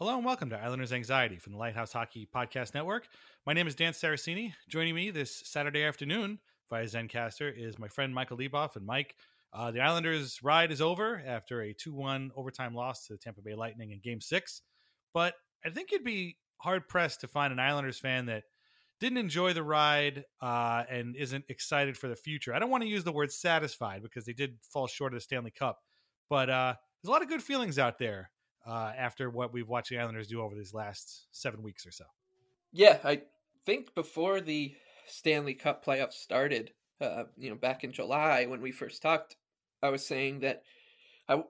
Hello and welcome to Islanders Anxiety from the Lighthouse Hockey Podcast Network. My name is Dan Saraceni. Joining me this Saturday afternoon via Zencastr is my friend Michael Leboff. And Mike, uh, the Islanders' ride is over after a 2 1 overtime loss to the Tampa Bay Lightning in game six. But I think you'd be hard pressed to find an Islanders fan that didn't enjoy the ride uh, and isn't excited for the future. I don't want to use the word satisfied because they did fall short of the Stanley Cup, but uh, there's a lot of good feelings out there uh, after what we've watched the Islanders do over these last seven weeks or so. Yeah, I think before the Stanley Cup playoffs started, uh, you know, back in July when we first talked, I was saying that I,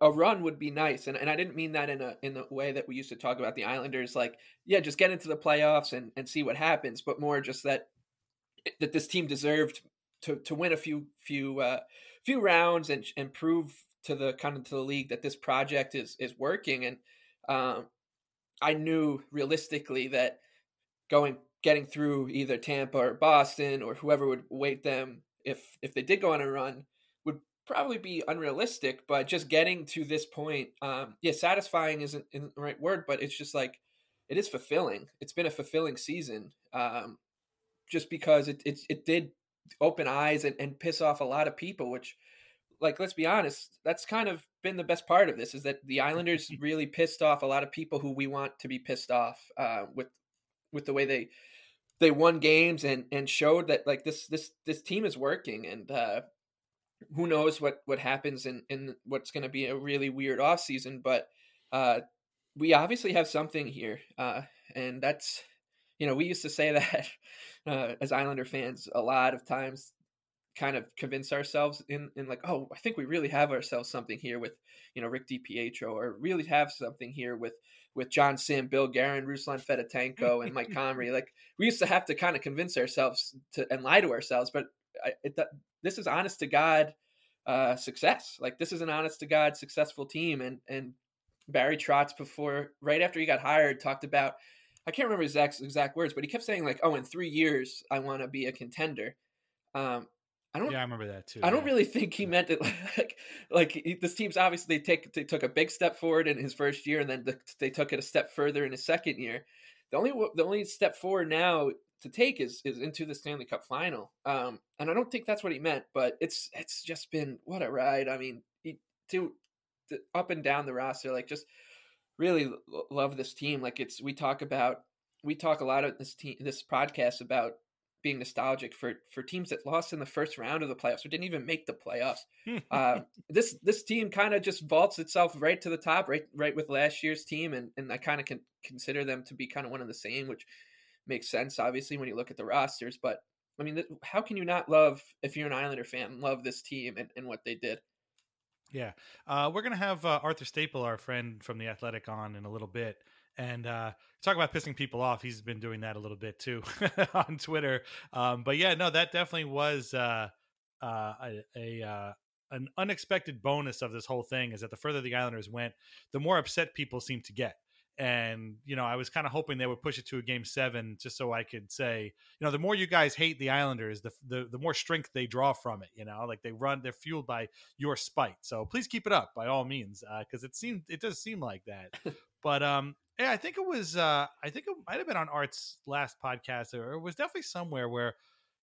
a run would be nice, and, and I didn't mean that in a in the way that we used to talk about the Islanders, like yeah, just get into the playoffs and, and see what happens, but more just that that this team deserved to, to win a few few uh, few rounds and and prove to the kind of to the league that this project is is working, and um, I knew realistically that going getting through either Tampa or Boston or whoever would wait them if if they did go on a run would probably be unrealistic. But just getting to this point, um, yeah, satisfying isn't, isn't the right word, but it's just like it is fulfilling. It's been a fulfilling season, um, just because it, it it did open eyes and, and piss off a lot of people, which like let's be honest, that's kind of been the best part of this is that the Islanders really pissed off a lot of people who we want to be pissed off uh, with with the way they they won games and and showed that like this this this team is working and uh, who knows what what happens in in what's going to be a really weird off season, but uh, we obviously have something here, uh, and that's you know we used to say that uh, as Islander fans a lot of times kind of convince ourselves in, in like, oh, I think we really have ourselves something here with, you know, Rick DiPietro, or really have something here with with Jon Sim, Bill Guerin, Ruslan Fedotenko, and Mike Comrie. Like we used to have to kind of convince ourselves to and lie to ourselves, but I, it, this is honest to God uh, success. Like this is an honest to God successful team, and and Barry Trotz before right after he got hired talked about. I can't remember his exact, exact words, but he kept saying like, "Oh, in three years, I want to be a contender." Um, I don't. Yeah, I remember that too. I don't really think he meant it like like this team's obviously they take they took a big step forward in his first year, and then the, they took it a step further in his second year. The only the only step forward now to take is is into the Stanley Cup final. Um, and I don't think that's what he meant, but it's it's just been what a ride. I mean, he, to, to up and down the roster, like just really love this team. Like it's we talk about we talk a lot of this team this podcast about being nostalgic for for teams that lost in the first round of the playoffs or didn't even make the playoffs. uh, this this team kind of just vaults itself right to the top, right right with last year's team, and and I kind of can consider them to be kind of one of the same, which makes sense obviously when you look at the rosters. But I mean, how can you not love if you're an Islander fan, love this team and, and what they did? Yeah, uh, we're gonna have uh, Arthur Staple, our friend from the Athletic, on in a little bit and uh, talk about pissing people off. He's been doing that a little bit too on Twitter. Um, but yeah, no, that definitely was uh, uh, a, a uh, an unexpected bonus of this whole thing. Is that the further the Islanders went, the more upset people seemed to get. And you know, I was kind of hoping they would push it to a game seven, just so I could say, you know, the more you guys hate the Islanders, the the, the more strength they draw from it. You know, like they run, they're fueled by your spite. So please keep it up by all means, because uh, it seemed it does seem like that. but um, yeah, I think it was. Uh, I think it might have been on Art's last podcast, or it was definitely somewhere where,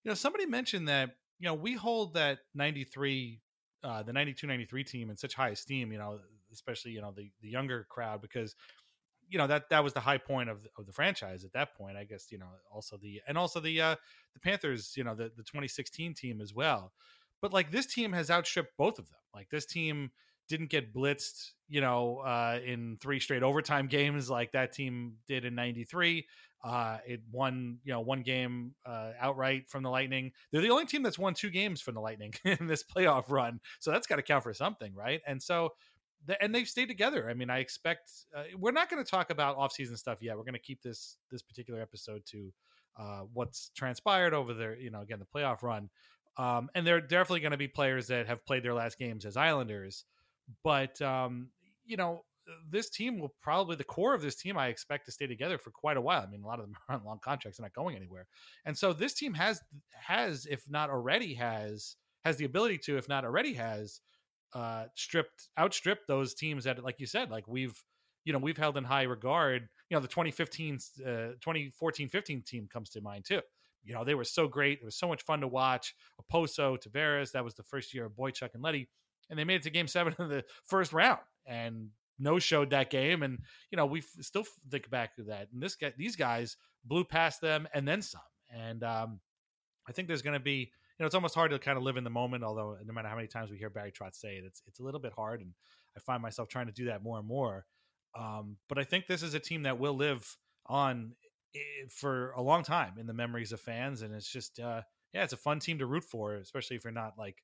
you know, somebody mentioned that you know we hold that '93, uh, the '92 '93 team in such high esteem. You know, especially you know the the younger crowd because you know that that was the high point of of the franchise at that point. I guess you know also the and also the uh, the Panthers. You know the the 2016 team as well. But like this team has outstripped both of them. Like this team didn't get blitzed, you know, uh, in three straight overtime games like that team did in '93. Uh, it won, you know, one game uh, outright from the Lightning. They're the only team that's won two games from the Lightning in this playoff run, so that's got to count for something, right? And so, the, and they've stayed together. I mean, I expect uh, we're not going to talk about offseason stuff yet. We're going to keep this this particular episode to uh, what's transpired over there. You know, again, the playoff run. Um, and there are definitely going to be players that have played their last games as Islanders but um, you know, this team will probably the core of this team I expect to stay together for quite a while. I mean, a lot of them are on long contracts and not going anywhere. And so this team has has, if not already has, has the ability to, if not already has, uh, stripped outstripped those teams that, like you said, like we've you know we've held in high regard. You know, the 2015, uh, 2014, 15 team comes to mind too. You know, they were so great. It was so much fun to watch. Okposo, Tavares, that was the first year of Boychuk and Leddy and they made it to game seven of the first round and no showed that game. And, you know, we still think back to that. And this guy, these guys blew past them and then some. And um, I think there's going to be, you know, it's almost hard to kind of live in the moment. Although no matter how many times we hear Barry Trotz say it, it's, it's a little bit hard. And I find myself trying to do that more and more. Um, but I think this is a team that will live on eh, for a long time in the memories of fans. And it's just, uh, yeah, it's a fun team to root for, especially if you're not like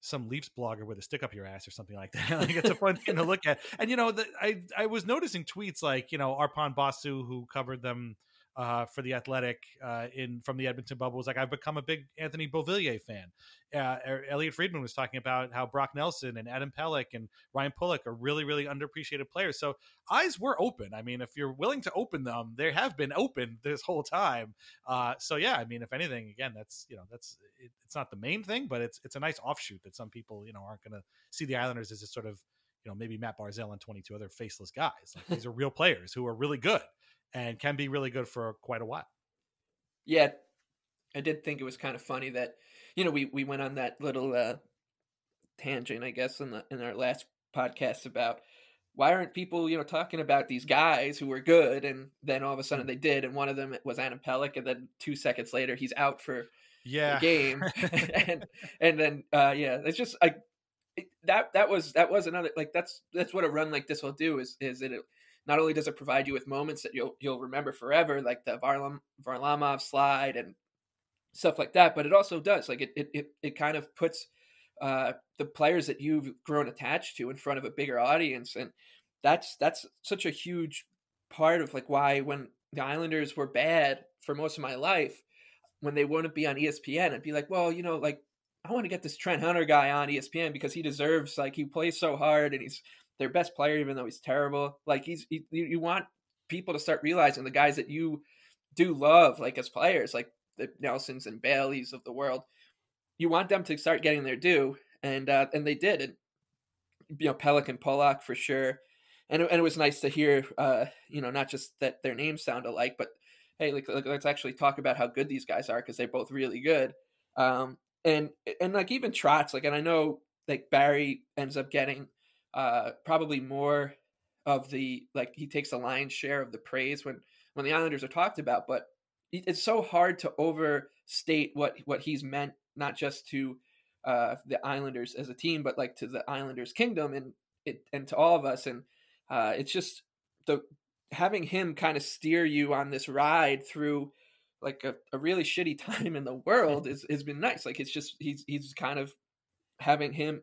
some Leafs blogger with a stick up your ass or something like that. like it's a fun thing to look at. And you know, the, I I was noticing tweets like you know Arpon Basu who covered them uh, for the Athletic uh, in from the Edmonton bubble was like, I've become a big Anthony Beauvillier fan. Uh, er, Elliotte Friedman was talking about how Brock Nelson and Adam Pelech and Ryan Pulock are really, really underappreciated players. So eyes were open. I mean, if you're willing to open them, they have been open this whole time. Uh, so yeah, I mean, if anything, again, that's you know, that's it, it's not the main thing, but it's it's a nice offshoot that some people you know aren't going to see the Islanders as a sort of you know maybe Matt Barzal and 22 other faceless guys. Like these are real players who are really good and can be really good for quite a while. Yeah, I did think it was kind of funny that you know we we went on that little uh, tangent, I guess, in the in our last podcast about why aren't people you know talking about these guys who were good, and then all of a sudden mm. they did, and one of them was Adam Pelech, and then two seconds later he's out for yeah game, and and then uh, yeah, it's just like that that was that was another like that's that's what a run like this will do is is it not only does it provide you with moments that you'll you'll remember forever, like the Varlam, Varlamov slide and stuff like that, but it also does like it it it, it kind of puts uh, the players that you've grown attached to in front of a bigger audience, and that's that's such a huge part of like why when the Islanders were bad for most of my life, when they wouldn't be on ESPN, I'd be like, well, you know, like I want to get this Trent Hunter guy on ESPN because he deserves like he plays so hard and he's their best player, even though he's terrible. Like he's he, you want people to start realizing the guys that you do love, like as players, like the Nelsons and Baileys of the world. You want them to start getting their due, and uh, and they did. And you know, Pelech and Pulock for sure. And it, and it was nice to hear, uh, you know, not just that their names sound alike, but hey, like, like let's actually talk about how good these guys are because they're both really good. Um, and and like even Trotz, like, and I know like Barry ends up getting uh, probably more of the like he takes a lion's share of the praise when when the Islanders are talked about, but it's so hard to overstate what what he's meant not just to uh, the Islanders as a team, but like to the Islanders kingdom and it and to all of us. And uh, it's just the having him kind of steer you on this ride through like a, a really shitty time in the world is has been nice. Like it's just he's he's kind of having him,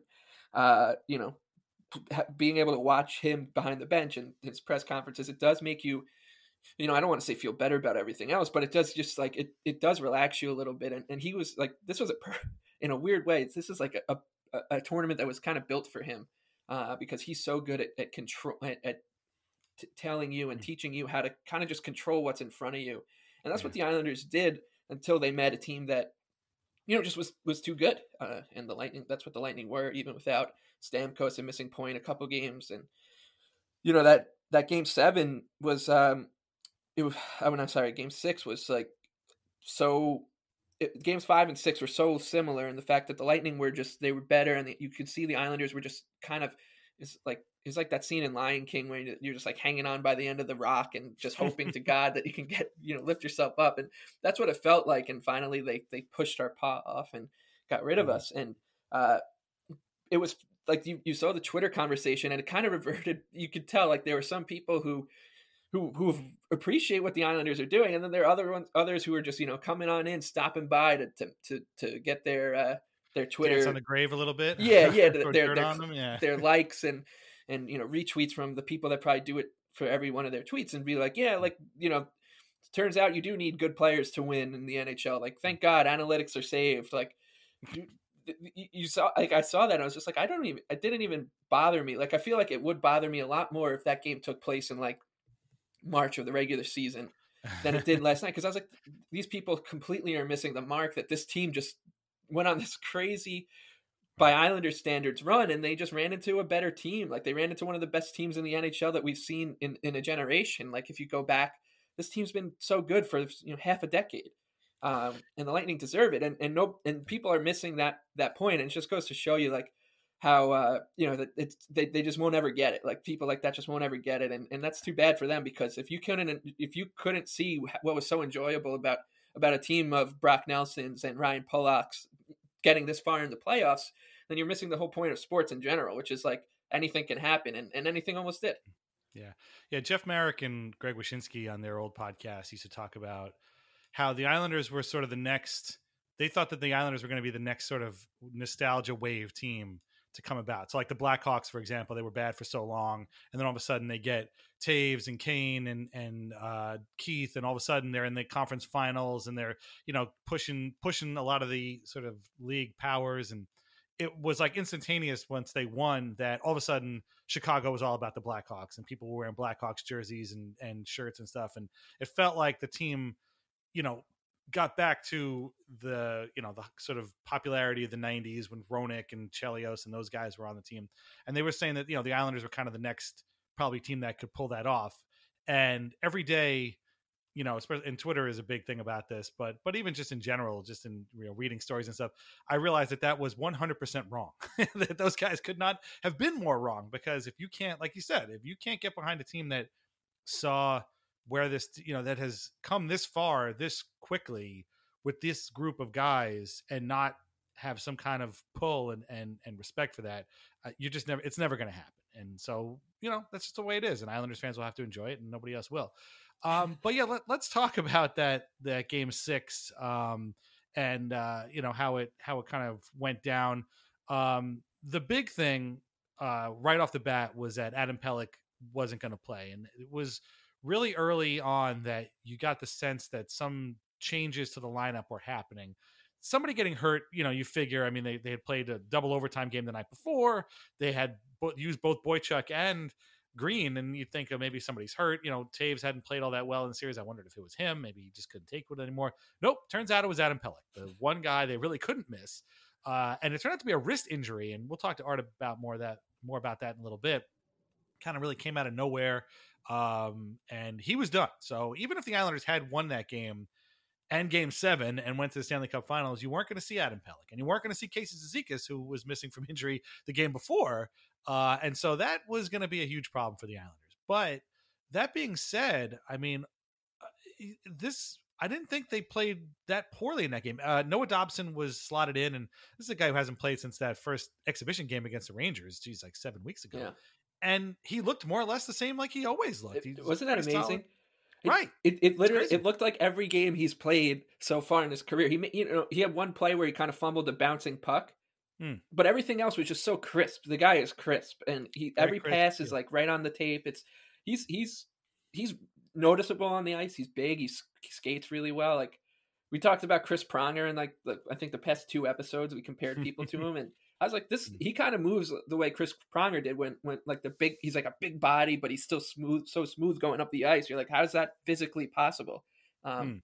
uh, you know, being able to watch him behind the bench and his press conferences. It does make you you know, I don't want to say feel better about everything else, but it does just like it, it does relax you a little bit. And, and he was like, this was a, in a weird way, this is like a, a, a tournament that was kind of built for him uh, because he's so good at, at control, at, at t- telling you and mm. teaching you how to kind of just control what's in front of you. And that's what the Islanders did until they met a team that, you know, just was, was too good. Uh, and the Lightning, that's what the Lightning were, even without Stamkos and missing Point a couple games. And, you know, that, that game seven was, um, it was I mean I'm sorry, game six was like so it, games five and six were so similar in the fact that the Lightning were just they were better and the, you could see the Islanders were just kind of it's like it's like that scene in Lion King where you're just like hanging on by the end of the rock and just hoping to God that you can get you know lift yourself up and that's what it felt like and finally they they pushed our paw off and got rid of mm-hmm. us and uh, it was like you, you saw the Twitter conversation and it kind of reverted you could tell like there were some people who who who appreciate what the Islanders are doing, and then there are other ones, others who are just you know coming on in, stopping by to to to, to get their uh, their Twitter Dance on the grave a little bit. Yeah, yeah, their their, their, yeah. their likes and and you know retweets from the people that probably do it for every one of their tweets, and be like, yeah, like you know, turns out you do need good players to win in the NHL. Like, thank God analytics are saved. Like. You saw like I saw that I was just like I don't even it didn't even bother me like I feel like it would bother me a lot more if that game took place in like March of the regular season than it did last night because I was like, these people completely are missing the mark that this team just went on this crazy by Islander standards run and they just ran into a better team. Like they ran into one of the best teams in the NHL that we've seen in, in a generation. Like if you go back, this team's been so good for you know half a decade. Um, and the Lightning deserve it. And and no and people are missing that that point. And it just goes to show you like how uh, you know that it's they, they just won't ever get it like people like that just won't ever get it and, and that's too bad for them because if you couldn't if you couldn't see what was so enjoyable about about a team of Brock Nelsons and Ryan Pulock's getting this far in the playoffs then you're missing the whole point of sports in general which is like anything can happen and, and anything almost did yeah yeah Jeff Marek and Greg Wyshynski on their old podcast used to talk about how the Islanders were sort of the next they thought that the Islanders were going to be the next sort of nostalgia wave team to come about. So like the Blackhawks, for example, they were bad for so long, and then all of a sudden they get Toews and Kane and and uh, Keith, and all of a sudden they're in the conference finals, and they're you know pushing pushing a lot of the sort of league powers, and it was like instantaneous once they won that all of a sudden Chicago was all about the Blackhawks, and people were wearing Blackhawks jerseys and and shirts and stuff, and it felt like the team, you know, got back to the you know the sort of popularity of the 90s when Roenick and Chelios and those guys were on the team and they were saying that you know the Islanders were kind of the next probably team that could pull that off and every day you know especially and Twitter is a big thing about this but but even just in general just in you know reading stories and stuff I realized that that was 100% wrong that those guys could not have been more wrong because if you can't like you said if you can't get behind a team that saw where this you know that has come this far this quickly with this group of guys and not have some kind of pull and and, and respect for that uh, you just never it's never going to happen. And so you know that's just the way it is and islanders fans will have to enjoy it and nobody else will. Um, but yeah let, us talk about that that game six um, and uh, you know how it how it kind of went down. Um, the big thing uh, right off the bat was that adam pelech wasn't going to play and it was really early on that you got the sense that some changes to the lineup were happening. Somebody getting hurt, you know, you figure. I mean, they, they had played a double overtime game the night before. They had bo- used both Boychuk and Greene, and you think oh, maybe somebody's hurt. You know, Toews hadn't played all that well in the series. I wondered if it was him. Maybe he just couldn't take it anymore. Nope. Turns out it was Adam Pelech, the one guy they really couldn't miss. Uh, and it turned out to be a wrist injury, and we'll talk to Art about more that more about that in a little bit. Kind of really came out of nowhere um, and he was done. So even if the Islanders had won that game and Game Seven and went to the Stanley Cup Finals, you weren't going to see Adam Pelech, and you weren't going to see Casey Cizikas, who was missing from injury the game before, uh, and so that was going to be a huge problem for the Islanders. But that being said, I mean, uh, this I didn't think they played that poorly in that game. Uh, Noah Dobson was slotted in, and this is a guy who hasn't played since that first exhibition game against the Rangers. Geez, like seven weeks ago. Yeah. And he looked more or less the same like he always looked. He wasn't that amazing? solid. It- Right. It, it literally it looked like every game he's played so far in his career. He you know he had one play where he kind of fumbled a bouncing puck, Hmm. but everything else was just so crisp. The guy is crisp, and he Very every crisp, pass is yeah. like right on the tape. It's he's he's he's noticeable on the ice. He's big. He's, he skates really well. Like we talked about Chris Pronger and like the, I think the past two episodes we compared people to him, and I was like, this Hmm. he kind of moves the way Chris Pronger did when when like the big he's like a big body, but he's still smooth, so smooth going up the ice. You're like, how is that physically possible? Um,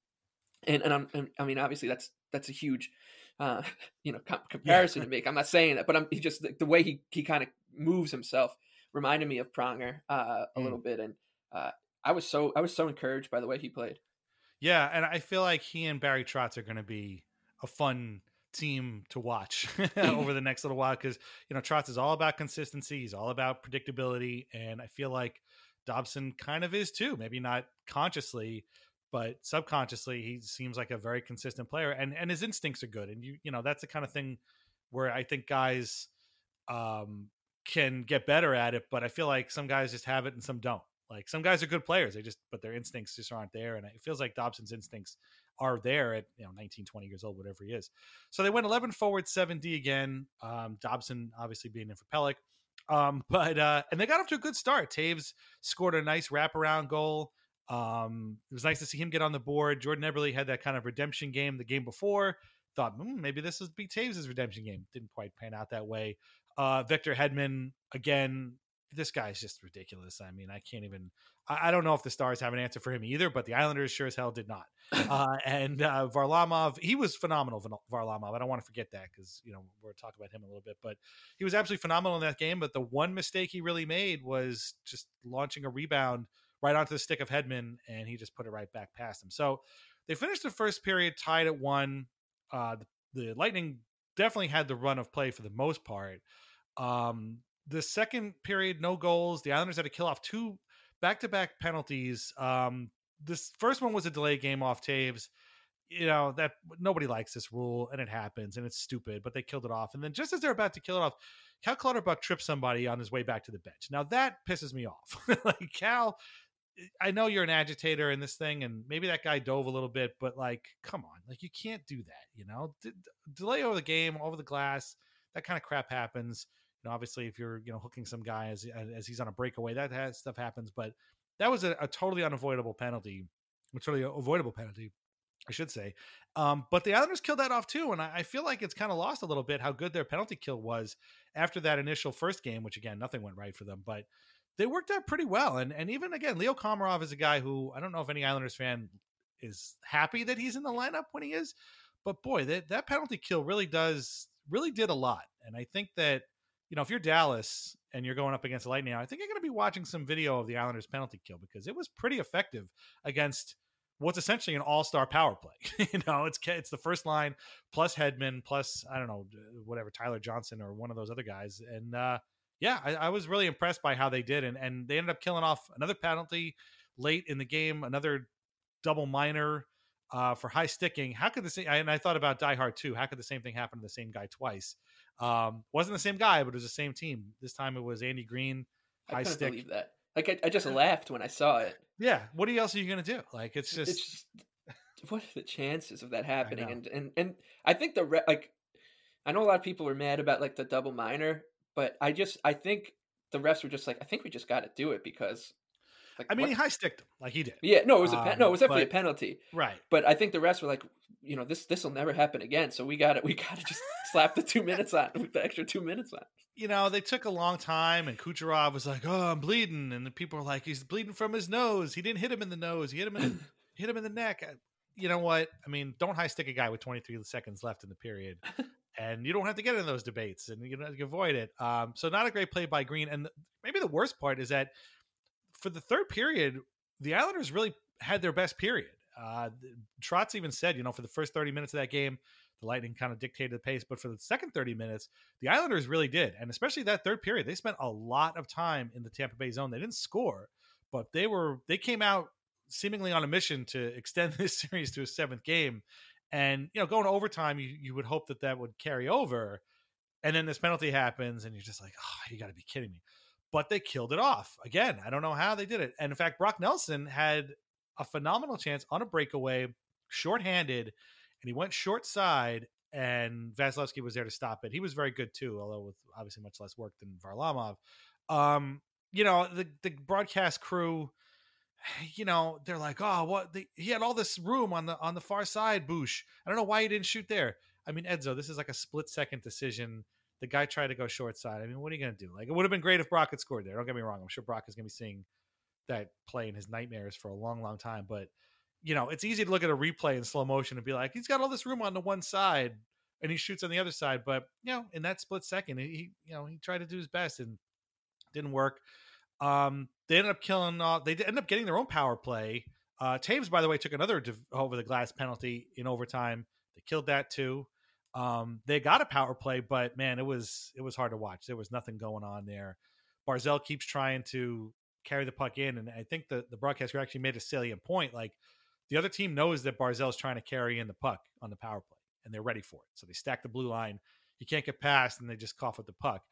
Hmm. and and, I'm, and I mean, obviously that's that's a huge, uh, you know, com- comparison to make. I'm not saying that, but I'm he just the, the way he he kind of moves himself reminded me of Pronger uh, a Mm. little bit, and uh, I was so I was so encouraged by the way he played. Yeah, and I feel like he and Barry Trotz are going to be a fun team to watch over the next little while because you know Trotz is all about consistency. He's all about predictability, and I feel like Dobson kind of is too. Maybe not consciously, but subconsciously, he seems like a very consistent player, and and his instincts are good. And you you know that's the kind of thing where I think guys um, can get better at it, but I feel like some guys just have it and some don't. Like some guys are good players, they just but their instincts just aren't there. And it feels like Dobson's instincts are there at you know 19, 20 years old, whatever he is. So they went 11 forward, 7D again. Um, Dobson obviously being in for Pelech. Um, but uh, and they got off to a good start. Toews scored a nice wraparound goal. Um, it was nice to see him get on the board. Jordan Eberle had that kind of redemption game the game before. Thought hmm, maybe this is be Toews' redemption game. Didn't quite pan out that way. Uh, Victor Hedman again. This guy's just ridiculous. I mean, I can't even. I, I don't know if the Stars have an answer for him either, but the Islanders sure as hell did not. Uh, and uh, Varlamov, he was phenomenal. Varlamov. I don't want to forget that because you know we're talking about him a little bit, but he was absolutely phenomenal in that game. But the one mistake he really made was just launching a rebound right onto the stick of Hedman, and he just put it right back past him. So they finished the first period tied at one. Uh, the, the Lightning definitely had the run of play for the most part. Um, the second period, no goals. The Islanders had to kill off two back-to-back penalties. Um, this first one was a delay game off Toews. You know that nobody likes this rule, and it happens, and it's stupid. But they killed it off, and then just as they're about to kill it off, Cal Clutterbuck trips somebody on his way back to the bench. Now that pisses me off. like Cal, I know you're an agitator in this thing, and maybe that guy dove a little bit, but like, come on, like you can't do that. You know, d- delay over the game, over the glass, that kind of crap happens. Know, obviously, if you're you know hooking some guy as as he's on a breakaway, that has, stuff happens. But that was a, a totally unavoidable penalty, a totally avoidable penalty. I should say. Um, but the Islanders killed that off too, and I, I feel like it's kind of lost a little bit how good their penalty kill was after that initial first game, which again nothing went right for them, but they worked out pretty well. And and even again, Leo Komarov is a guy who I don't know if any Islanders fan is happy that he's in the lineup when he is, but boy, that that penalty kill really does really did a lot. And I think that you know if you're Dallas and you're going up against the Lightning, I think you're going to be watching some video of the Islanders penalty kill because it was pretty effective against what's essentially an all-star power play. you know, it's it's the first line plus Hedman plus I don't know whatever Tyler Johnson or one of those other guys, and uh, yeah, I, I, was really impressed by how they did, and and they ended up killing off another penalty late in the game, another double minor uh, for high sticking. How could the same? And I thought about Die Hard too. How could the same thing happen to the same guy twice? Um, wasn't the same guy, but it was the same team. This time it was Andy Greene. I High couldn't stick. believe that. Like I, I just laughed when I saw it. Yeah. What else are you gonna do? Like it's just, it's just what are the chances of that happening? And and and I think the re- like I know a lot of people were mad about like the double minor, but I just I think the refs were just like I think we just got to do it because. Like, I mean, what- he high sticked him like he did. Yeah, no, it was a pen- no, it was Um, definitely but- a penalty. Right. But I think the refs were like, you know, this this will never happen again. So we got to we got to just slap the two minutes on with the extra two minutes on. you know, they took a long time, and Kucherov was like, "Oh, I'm bleeding," and the people were like, "He's bleeding from his nose. He didn't hit him in the nose. He hit him in hit him in the neck." You know what? I mean, don't high stick a guy with 23 seconds left in the period, and you don't have to get in those debates, and you know you avoid it. Um, so not a great play by Greene, and maybe the worst part is that for the third period, the Islanders really had their best period. Uh, Trotz even said, you know, for the first 30 minutes of that game, the Lightning kind of dictated the pace, but for the second 30 minutes, the Islanders really did. And especially that third period, they spent a lot of time in the Tampa Bay zone. They didn't score, but they were they came out seemingly on a mission to extend this series to a seventh game, and you know going to overtime, you you would hope that that would carry over, and then this penalty happens, and you're just like, oh, you got to be kidding me. But they killed it off again. I don't know how they did it, and in fact, Brock Nelson had a phenomenal chance on a breakaway, shorthanded, and he went short side and Vasilevskiy was there to stop it. He was very good too, although with obviously much less work than Varlamov. Um, you know, the the broadcast crew, you know, they're like, oh, what? The, he had all this room on the on the far side, Boosh. I don't know why he didn't shoot there. I mean, Edzo, this is like a split second decision. The guy tried to go short side. I mean, what are you going to do? Like, it would have been great if Brock had scored there. Don't get me wrong. I'm sure Brock is going to be seeing that play in his nightmares for a long, long time. But you know, it's easy to look at a replay in slow motion and be like, he's got all this room on the one side and he shoots on the other side. But you know, in that split second, he you know he tried to do his best and didn't work. Um, they ended up killing. Uh, they ended up getting their own power play. Uh, Toews, by the way, took another over the glass penalty in overtime. They killed that too. Um, they got a power play, but man, it was it was hard to watch. There was nothing going on there. Barzal keeps trying to carry the puck in, and I think the the broadcaster actually made a salient point. Like the other team knows that Barzal's trying to carry in the puck on the power play and they're ready for it. So they stack the blue line. You can't get past, and they just cough with the puck.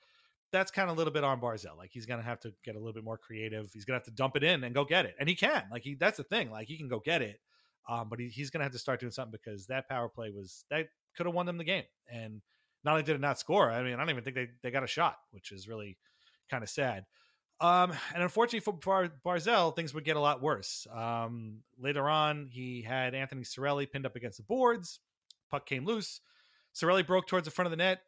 That's kind of a little bit on Barzal. Like he's gonna have to get a little bit more creative. He's gonna have to dump it in and go get it, and he can. Like he, that's the thing. Like he can go get it, um, but he, he's gonna have to start doing something because that power play was that could have won them the game. And not only did it not score, I mean, I don't even think they they got a shot, which is really kind of sad. Um, and unfortunately for Bar- Barzal, things would get a lot worse. Um, later on, he had Anthony Cirelli pinned up against the boards. Puck came loose. Cirelli broke towards the front of the net.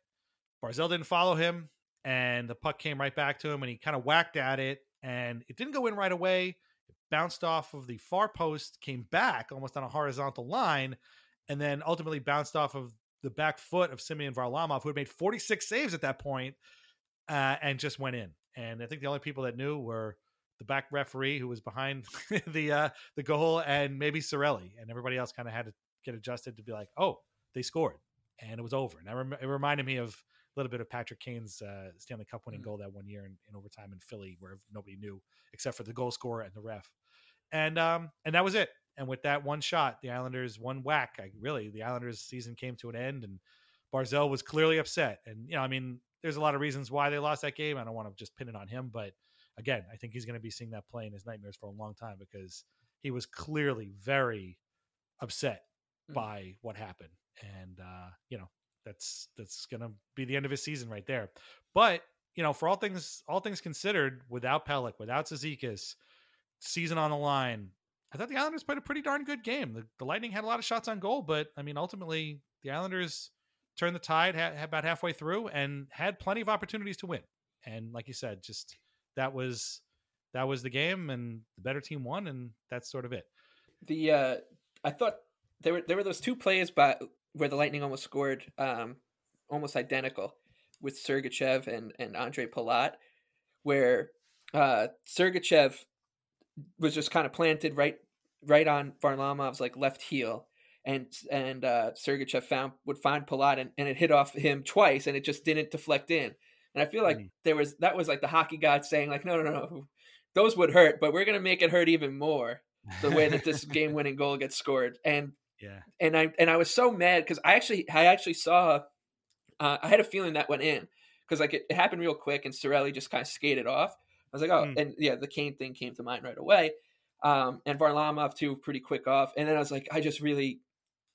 Barzal didn't follow him, and the puck came right back to him, and he kind of whacked at it, and it didn't go in right away. It bounced off of the far post, came back almost on a horizontal line, and then ultimately bounced off of the back foot of Semyon Varlamov, who had made 46 saves at that point, uh, and just went in. And I think the only people that knew were the back referee who was behind the uh, the goal, and maybe Cirelli, and everybody else kind of had to get adjusted to be like, oh, they scored and it was over. And I rem- it reminded me of a little bit of Patrick Kane's uh, Stanley Cup winning mm-hmm. goal that one year in, in, overtime in Philly, where nobody knew except for the goal scorer and the ref. And um, and that was it. And with that one shot, the Islanders one whack. I, really, the Islanders' season came to an end, and Barzal was clearly upset. And you know, I mean, there's a lot of reasons why they lost that game. I don't want to just pin it on him, but again, I think he's going to be seeing that play in his nightmares for a long time because he was clearly very upset mm-hmm. by what happened and uh, you know that's that's gonna be the end of his season right there. But you know, for all things all things considered, without Pelech, without Cizikas, season on the line, I thought the Islanders played a pretty darn good game. The, the Lightning had a lot of shots on goal, but I mean, ultimately, the Islanders turned the tide ha- about halfway through and had plenty of opportunities to win. And like you said, just that was that was the game, and the better team won, and that's sort of it. The uh, I thought there were there were those two plays by where the Lightning almost scored, um, almost identical with Sergachev and and Andre Palat, where uh, Sergachev was just kind of planted right right on Varlamov's like left heel, and and uh, Sergachev found would find Palat and, and it hit off him twice, and it just didn't deflect in. And I feel like mm. there was that was like the hockey god saying like, no, no, no, those would hurt, but we're gonna make it hurt even more the way that this game winning goal gets scored. And yeah. And I and I was so mad because I actually I actually saw uh, I had a feeling that went in because like it, it, happened real quick and Cirelli just kind of skated off. I was like, oh, mm. and yeah, the Kane thing came to mind right away. Um, and Varlamov too, pretty quick off. And then I was like, I just really,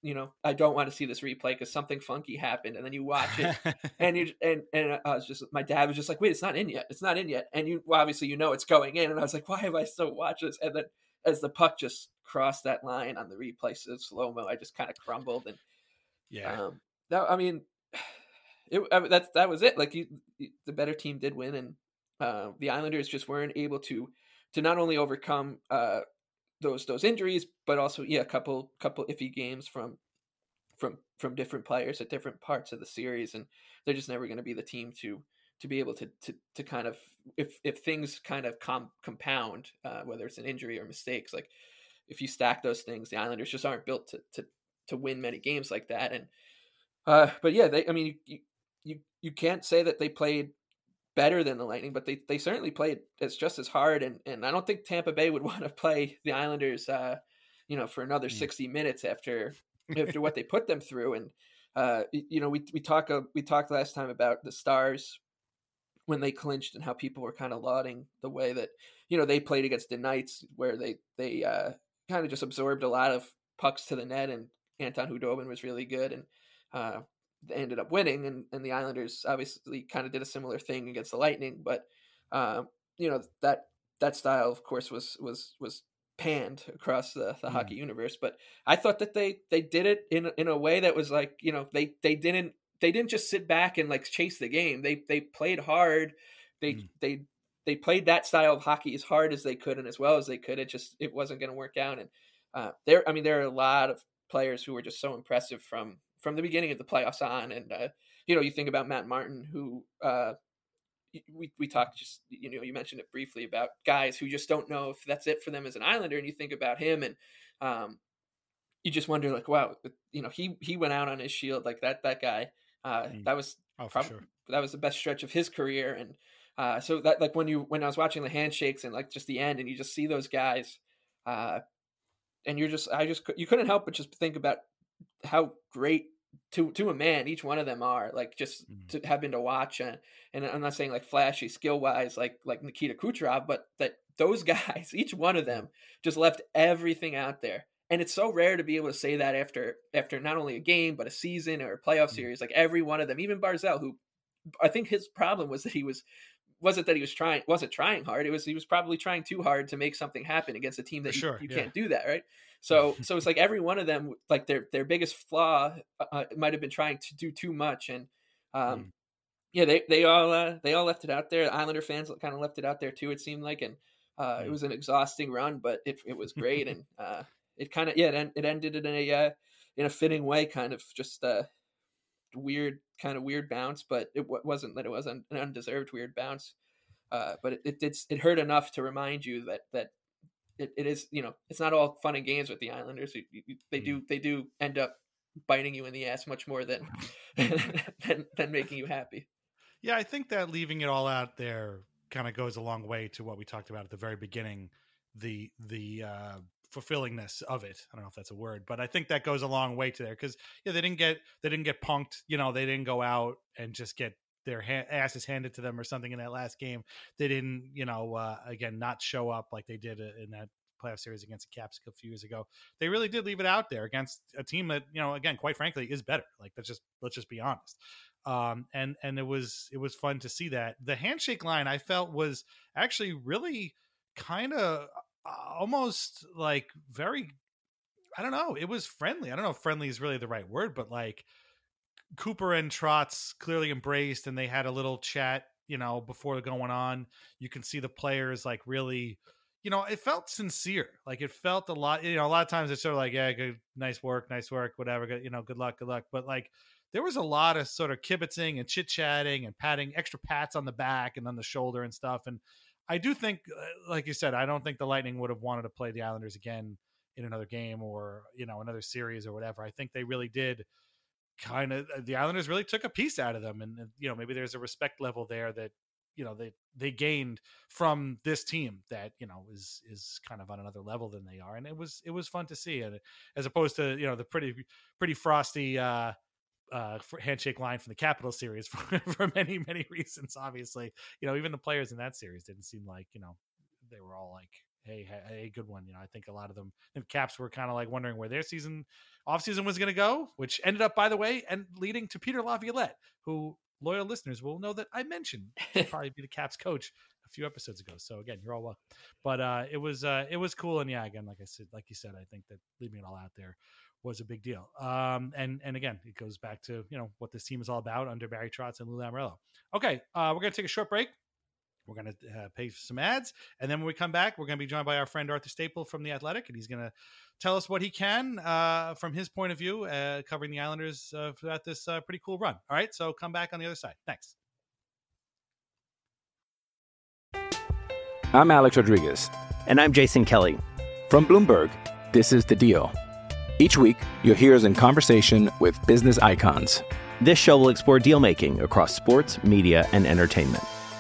you know, I don't want to see this replay because something funky happened. And then you watch it, and you and and I was just, my dad was just like, wait, it's not in yet. It's not in yet. And you well, obviously you know it's going in. And I was like, why have I still watched this? And then as the puck just crossed that line on the replay of slow mo, I just kind of crumbled and yeah. Um, that I mean, it I mean, that's that was it. Like you, the better team did win, and uh, the Islanders just weren't able to to not only overcome uh, those those injuries, but also yeah, a couple couple iffy games from from from different players at different parts of the series, and they're just never going to be the team to to be able to to to kind of if if things kind of com- compound, uh, whether it's an injury or mistakes, like if you stack those things, the Islanders just aren't built to to to win many games like that. And uh, but yeah, they I mean you you you can't say that they played better than the Lightning, but they, they certainly played as just as hard. And, and I don't think Tampa Bay would want to play the Islanders, uh, you know, for another 60 minutes after after what they put them through. And uh, you know, we we talk uh, we talked last time about the Stars when they clinched and how people were kind of lauding the way that you know they played against the Knights, where they they uh, kind of just absorbed a lot of pucks to the net, and Anton Khudobin was really good, and uh, ended up winning. And, and the Islanders obviously kind of did a similar thing against the Lightning, but uh, you know that that style, of course, was was was panned across the, the mm. hockey universe. But I thought that they they did it in in a way that was like you know they they didn't they didn't just sit back and like chase the game. They they played hard. They mm. they they played that style of hockey as hard as they could and as well as they could. It just it wasn't going to work out. And uh, there, I mean, there are a lot of players who were just so impressive from from the beginning of the playoffs on. And uh, you know, you think about Matt Martin, who uh, we we talked just you know you mentioned it briefly about guys who just don't know if that's it for them as an Islander, and you think about him and um, you just wonder like wow you know he he went out on his shield like that that guy uh, mm. that was oh, prob- sure. that was the best stretch of his career and uh, so that like when you when I was watching the handshakes and like just the end and you just see those guys uh, and you're just I just you couldn't help but just think about how great to to a man each one of them are like just mm. to have been to watch and, and i'm not saying like flashy skill wise like like nikita kucherov but that those guys each one of them just left everything out there and it's so rare to be able to say that after after not only a game but a season or a playoff mm. series like every one of them even Barzal, who i think his problem was that he was wasn't that he was trying wasn't trying hard it was he was probably trying too hard to make something happen against a team that sure, you, you yeah. can't do that right so so it's like every one of them like their their biggest flaw uh, uh might have been trying to do too much and um mm. yeah they they all uh, they all left it out there islander fans kind of left it out there too it seemed like and uh, it was an exhausting run but it it was great and uh it kind of yeah it, it ended in a uh, in a fitting way kind of just uh weird kind of weird bounce, but it wasn't that it was an undeserved weird bounce. Uh, but it, it did it hurt enough to remind you that that it, it is you know it's not all fun and games with the Islanders. They do they do end up biting you in the ass much more than than, than making you happy. Yeah, I think that leaving it all out there kind of goes a long way to what we talked about at the very beginning the the uh, fulfillingness of it. I don't know if that's a word, but I think that goes a long way to there because yeah, they didn't get they didn't get punked. You know, they didn't go out and just get their ha- asses handed to them or something in that last game. They didn't, you know, uh, again not show up like they did in that playoff series against the Caps a few years ago. They really did leave it out there against a team that you know, again, quite frankly, is better. Like let's just let's just be honest. Um, and and it was it was fun to see that the handshake line I felt was actually really kind of almost like very I don't know. It was friendly. I don't know if friendly is really the right word, but like Cooper and Trotz clearly embraced and they had a little chat, you know, before going on. You can see the players like really, you know, it felt sincere. Like it felt a lot, you know, a lot of times it's sort of like, yeah, good, nice work, nice work, whatever, good, you know, good luck, good luck. But like there was a lot of sort of kibitzing and chit chatting and patting extra pats on the back and on the shoulder and stuff. And I do think, uh, like you said, I don't think the Lightning would have wanted to play the Islanders again in another game or you know another series or whatever. I think they really did kind of uh, the Islanders really took a piece out of them, and you know maybe there's a respect level there that you know they they gained from this team that you know is is kind of on another level than they are, and it was it was fun to see, and as opposed to you know the pretty pretty frosty. uh uh, handshake line from the Capital series for, for many many reasons. Obviously, you know even the players in that series didn't seem like you know they were all like hey, hey, good one. You know, I think a lot of them, the Caps were kind of like wondering where their season, off season was going to go, which ended up, by the way, and leading to Peter Laviolette, who loyal listeners will know that I mentioned probably be the Caps coach a few episodes ago. So again, you're all welcome. But uh, it was uh, it was cool, and yeah, again, like I said, like you said, I think that leaving it all out there was a big deal. Um, and and again, it goes back to you know what this team is all about under Barry Trotz and Lou Lamoriello. Okay, uh, we're gonna take a short break. We're going to uh, pay some ads. And then when we come back, we're going to be joined by our friend Arthur Staple from The Athletic. And he's going to tell us what he can uh, from his point of view, uh, covering the Islanders uh, throughout this uh, pretty cool run. All right. So come back on the other side. Thanks. I'm Alex Rodriguez. And I'm Jason Kelly. From Bloomberg, this is The Deal. Each week, you'll hear us in conversation with business icons. This show will explore deal making across sports, media, and entertainment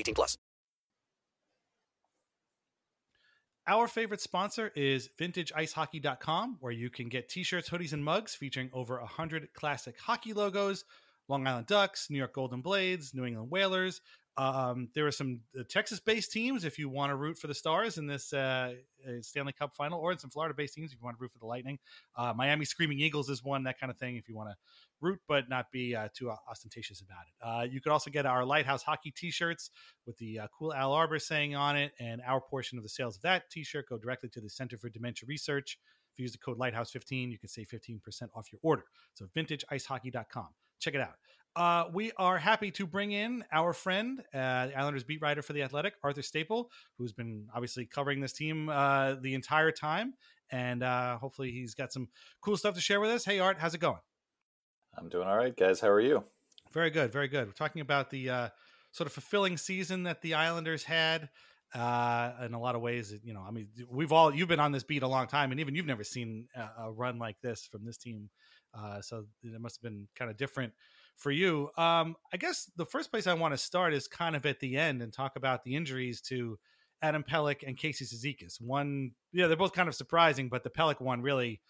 18 plus. Our favorite sponsor is vintageicehockey.com, where you can get t shirts, hoodies, and mugs featuring over 100 classic hockey logos Long Island Ducks, New York Golden Blades, New England Whalers. Um, there are some uh, Texas based teams if you want to root for the Stars in this uh, uh, Stanley Cup final, or in some Florida based teams if you want to root for the Lightning. Uh, Miami Screaming Eagles is one, that kind of thing, if you want to root but not be uh, too ostentatious about it. Uh, you could also get our Lighthouse Hockey t shirts with the uh, cool Al Arbour saying on it, and our portion of the sales of that t shirt go directly to the Center for Dementia Research. If you use the code Lighthouse15, you can save 15% off your order. So vintageicehockey.com. Check it out. Uh, we are happy to bring in our friend, uh, the Islanders beat writer for the Athletic, Arthur Staple, who's been obviously covering this team uh, the entire time, and uh, hopefully he's got some cool stuff to share with us. Hey, Art, how's it going? I'm doing all right, guys. How are you? Very good, very good. We're talking about the uh, sort of fulfilling season that the Islanders had. Uh, in a lot of ways, you know, I mean, we've all you've been on this beat a long time, and even you've never seen a, a run like this from this team. Uh, so it must have been kind of different for you. Um, I guess the first place I want to start is kind of at the end and talk about the injuries to Adam Pelech and Casey Cizikas. One, yeah, they're both kind of surprising, but the Pelech one really,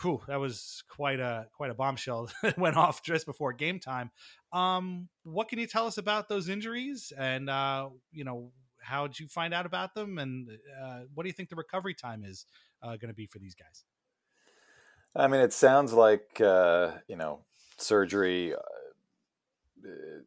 whew, that was quite a quite a bombshell that went off just before game time. Um, what can you tell us about those injuries, and uh, you know, how did you find out about them, and uh, what do you think the recovery time is uh, going to be for these guys? I mean, it sounds like uh, you know surgery. Uh,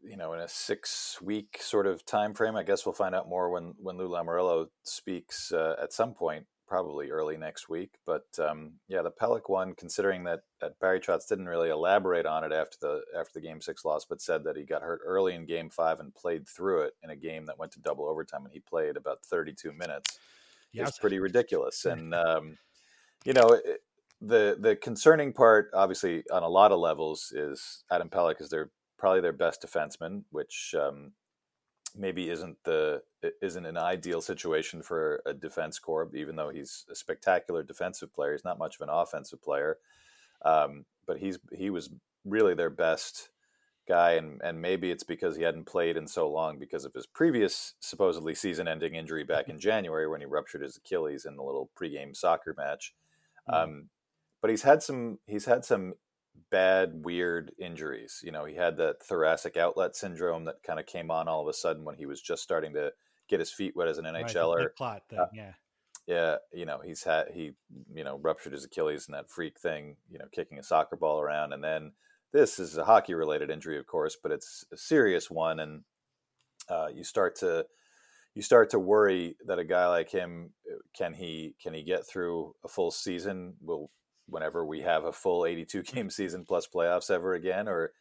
you know, in a six-week sort of time frame. I guess we'll find out more when when Lou Lamoriello speaks uh, at some point, probably early next week. But um, yeah, the Pelech one, considering that, that Barry Trotz didn't really elaborate on it after the after the Game Six loss, but said that he got hurt early in Game Five and played through it in a game that went to double overtime, and he played about 32 minutes. Yeah, it's pretty ridiculous, and um, you know. It, the the concerning part, obviously, on a lot of levels, is Adam Pelech is their probably their best defenseman, which um, maybe isn't the isn't an ideal situation for a defense corps. Even though he's a spectacular defensive player, he's not much of an offensive player. Um, but he's he was really their best guy, and and maybe it's because he hadn't played in so long because of his previous supposedly season-ending injury back in January when he ruptured his Achilles in a little pregame soccer match. Um, but he's had some he's had some bad weird injuries you know he had that thoracic outlet syndrome that kind of came on all of a sudden when he was just starting to get his feet wet as an nhler right, plot thing, uh, yeah. yeah you know he's had he you know ruptured his achilles in that freak thing you know kicking a soccer ball around and then this is a hockey related injury of course but it's a serious one and uh, you start to you start to worry that a guy like him can he can he get through a full season? Will whenever we have a full 82 game season plus playoffs ever again or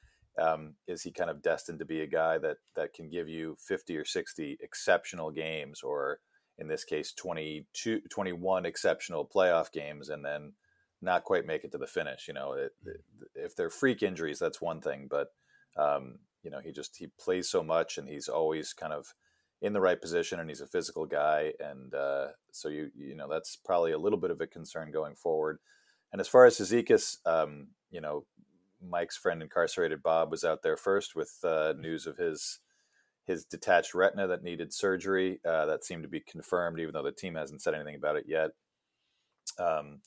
um, is he kind of destined to be a guy that that can give you 50 or 60 exceptional games or in this case 22 21 exceptional playoff games and then not quite make it to the finish? You know it, it, if they're freak injuries that's one thing but um, you know he just he plays so much and he's always kind of in the right position and he's a physical guy and uh, so you you know that's probably a little bit of a concern going forward and as far as Cizikas, um, you know, Mike's friend incarcerated Bob was out there first with uh, news of his his detached retina that needed surgery. Uh, that seemed to be confirmed, even though the team hasn't said anything about it yet. Um,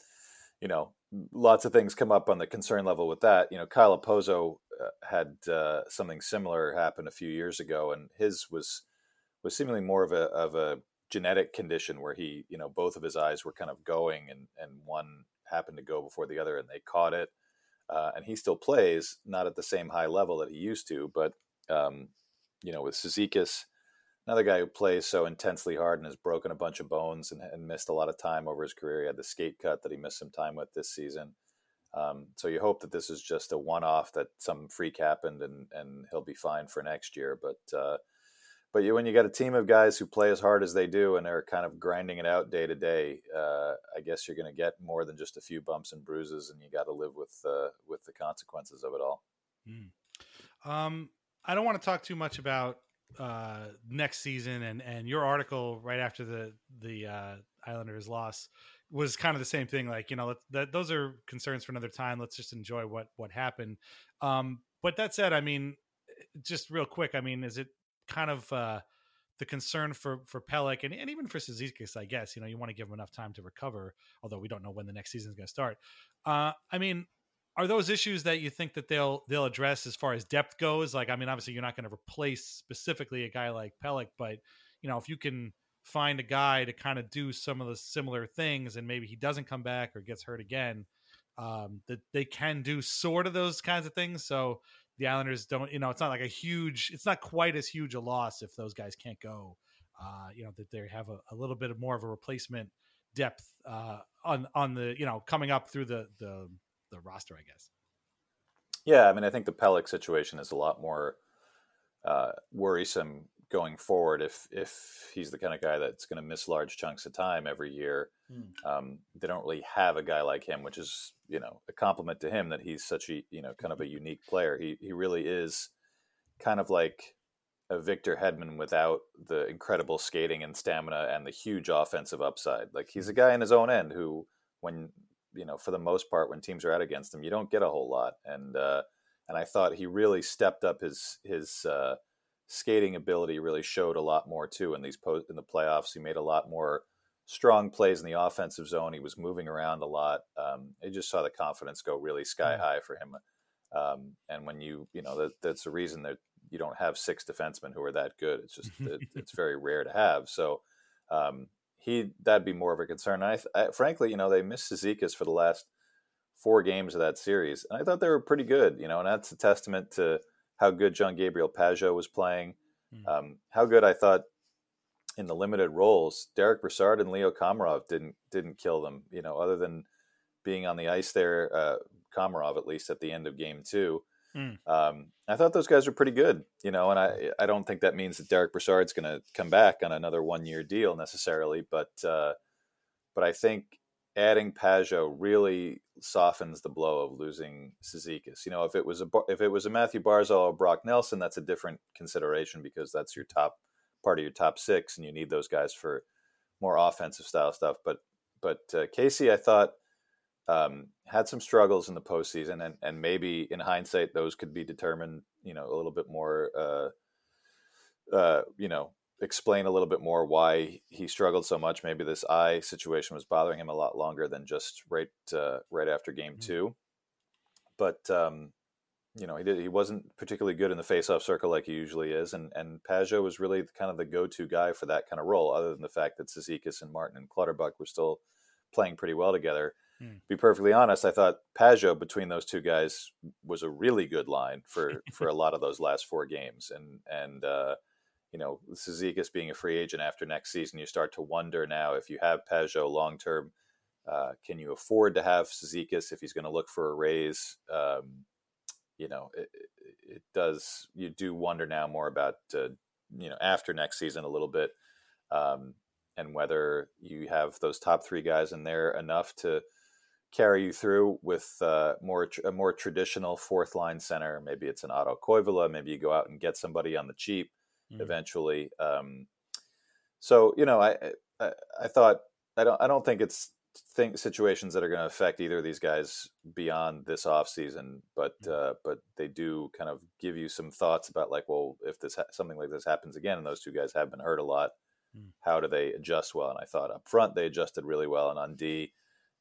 you know, lots of things come up on the concern level with that. You know, Kyle Okposo uh, had uh, something similar happen a few years ago, and his was was seemingly more of a of a genetic condition where he, you know, both of his eyes were kind of going, and and one happened to go before the other and they caught it. Uh, and he still plays, not at the same high level that he used to, but um, you know, with Cizikas, another guy who plays so intensely hard and has broken a bunch of bones and, and, missed a lot of time over his career. He had the skate cut that he missed some time with this season. Um, so you hope that this is just a one-off that some freak happened and, and he'll be fine for next year. But uh, but you, when you got a team of guys who play as hard as they do and are kind of grinding it out day to day, uh, I guess you're going to get more than just a few bumps and bruises, and you got to live with uh, with the consequences of it all. Mm. Um, I don't want to talk too much about uh, next season and and your article right after the the uh, Islanders loss was kind of the same thing. Like you know that, that those are concerns for another time. Let's just enjoy what what happened. Um, but that said, I mean, just real quick, I mean, is it kind of uh, the concern for for Pelech and, and even for Cizikas, I guess you know you want to give him enough time to recover. Although we don't know when the next season is going to start. Uh, I mean, are those issues that you think that they'll they'll address as far as depth goes? Like, I mean, obviously you're not going to replace specifically a guy like Pelech, but you know if you can find a guy to kind of do some of the similar things, and maybe he doesn't come back or gets hurt again, um, that they can do sort of those kinds of things. So the Islanders don't, you know, it's not like a huge, it's not quite as huge a loss if those guys can't go. Uh, you know, that they have a, a, little bit of more of a replacement depth uh, on on the, you know, coming up through the the the roster, I guess. Yeah, I mean, I think the Pelech situation is a lot more uh, worrisome going forward if if he's the kind of guy that's going to miss large chunks of time every year. Mm. Um, they don't really have a guy like him, which is you know a compliment to him that he's such a you know kind of a unique player. He he really is kind of like a Victor Hedman without the incredible skating and stamina and the huge offensive upside. Like he's a guy in his own end who, when you know, for the most part, when teams are out against him, you don't get a whole lot. And uh, and I thought he really stepped up his his uh, skating ability really showed a lot more too in these post in the playoffs. He made a lot more strong plays in the offensive zone. He was moving around a lot. Um, I just saw the confidence go really sky high for him. Um, and when you you know that that's the reason that you don't have six defensemen who are that good. It's just it, it's very rare to have. So um, he that'd be more of a concern. I, I, frankly, you know, they missed Cizikas for the last four games of that series, and I thought they were pretty good. You know, and that's a testament to how good John Gabriel Pageau was playing, mm. um, how good I thought in the limited roles, Derek Brassard and Leo Komarov didn't didn't kill them. You know, other than being on the ice there, uh, Komarov at least at the end of game two. Mm. Um, I thought those guys were pretty good, you know, and I I don't think that means that Derek Brassard's going to come back on another one year deal necessarily, but uh, but I think adding Pageau really softens the blow of losing Cizikas. You know, if it was a if it was a Matthew Barzal or Brock Nelson, that's a different consideration because that's your top part of your top six, and you need those guys for more offensive style stuff. But but uh, Casey, I thought um, had some struggles in the postseason, and and maybe in hindsight those could be determined, you know, a little bit more, uh, uh, you know, explain a little bit more why he struggled so much. Maybe this eye situation was bothering him a lot longer than just right uh, right after game mm-hmm. two. But um, you know, he did, he wasn't particularly good in the face-off circle like he usually is, and and Pageau was really kind of the go-to guy for that kind of role. Other than the fact that Cizikas and Martin and Clutterbuck were still playing pretty well together. Mm. Be perfectly honest, I thought Pageau between those two guys was a really good line for for a lot of those last four games, and and uh, you know, Cizikas being a free agent after next season, you start to wonder now if you have Pageau long term, uh, can you afford to have Cizikas if he's going to look for a raise? Um, you know, it, it, does. You do wonder now more about uh, you know after next season a little bit, um, and whether you have those top three guys in there enough to carry you through with uh, more a more traditional fourth line center. Maybe it's an Otto Koivula. Maybe you go out and get somebody on the cheap mm. eventually. Um, so you know, I, I, I thought I don't I don't think it's think situations that are going to affect either of these guys beyond this off season, but mm. uh, but they do kind of give you some thoughts about like, well, if this ha- something like this happens again, and those two guys have been hurt a lot, mm. how do they adjust well? And I thought up front they adjusted really well, and on D.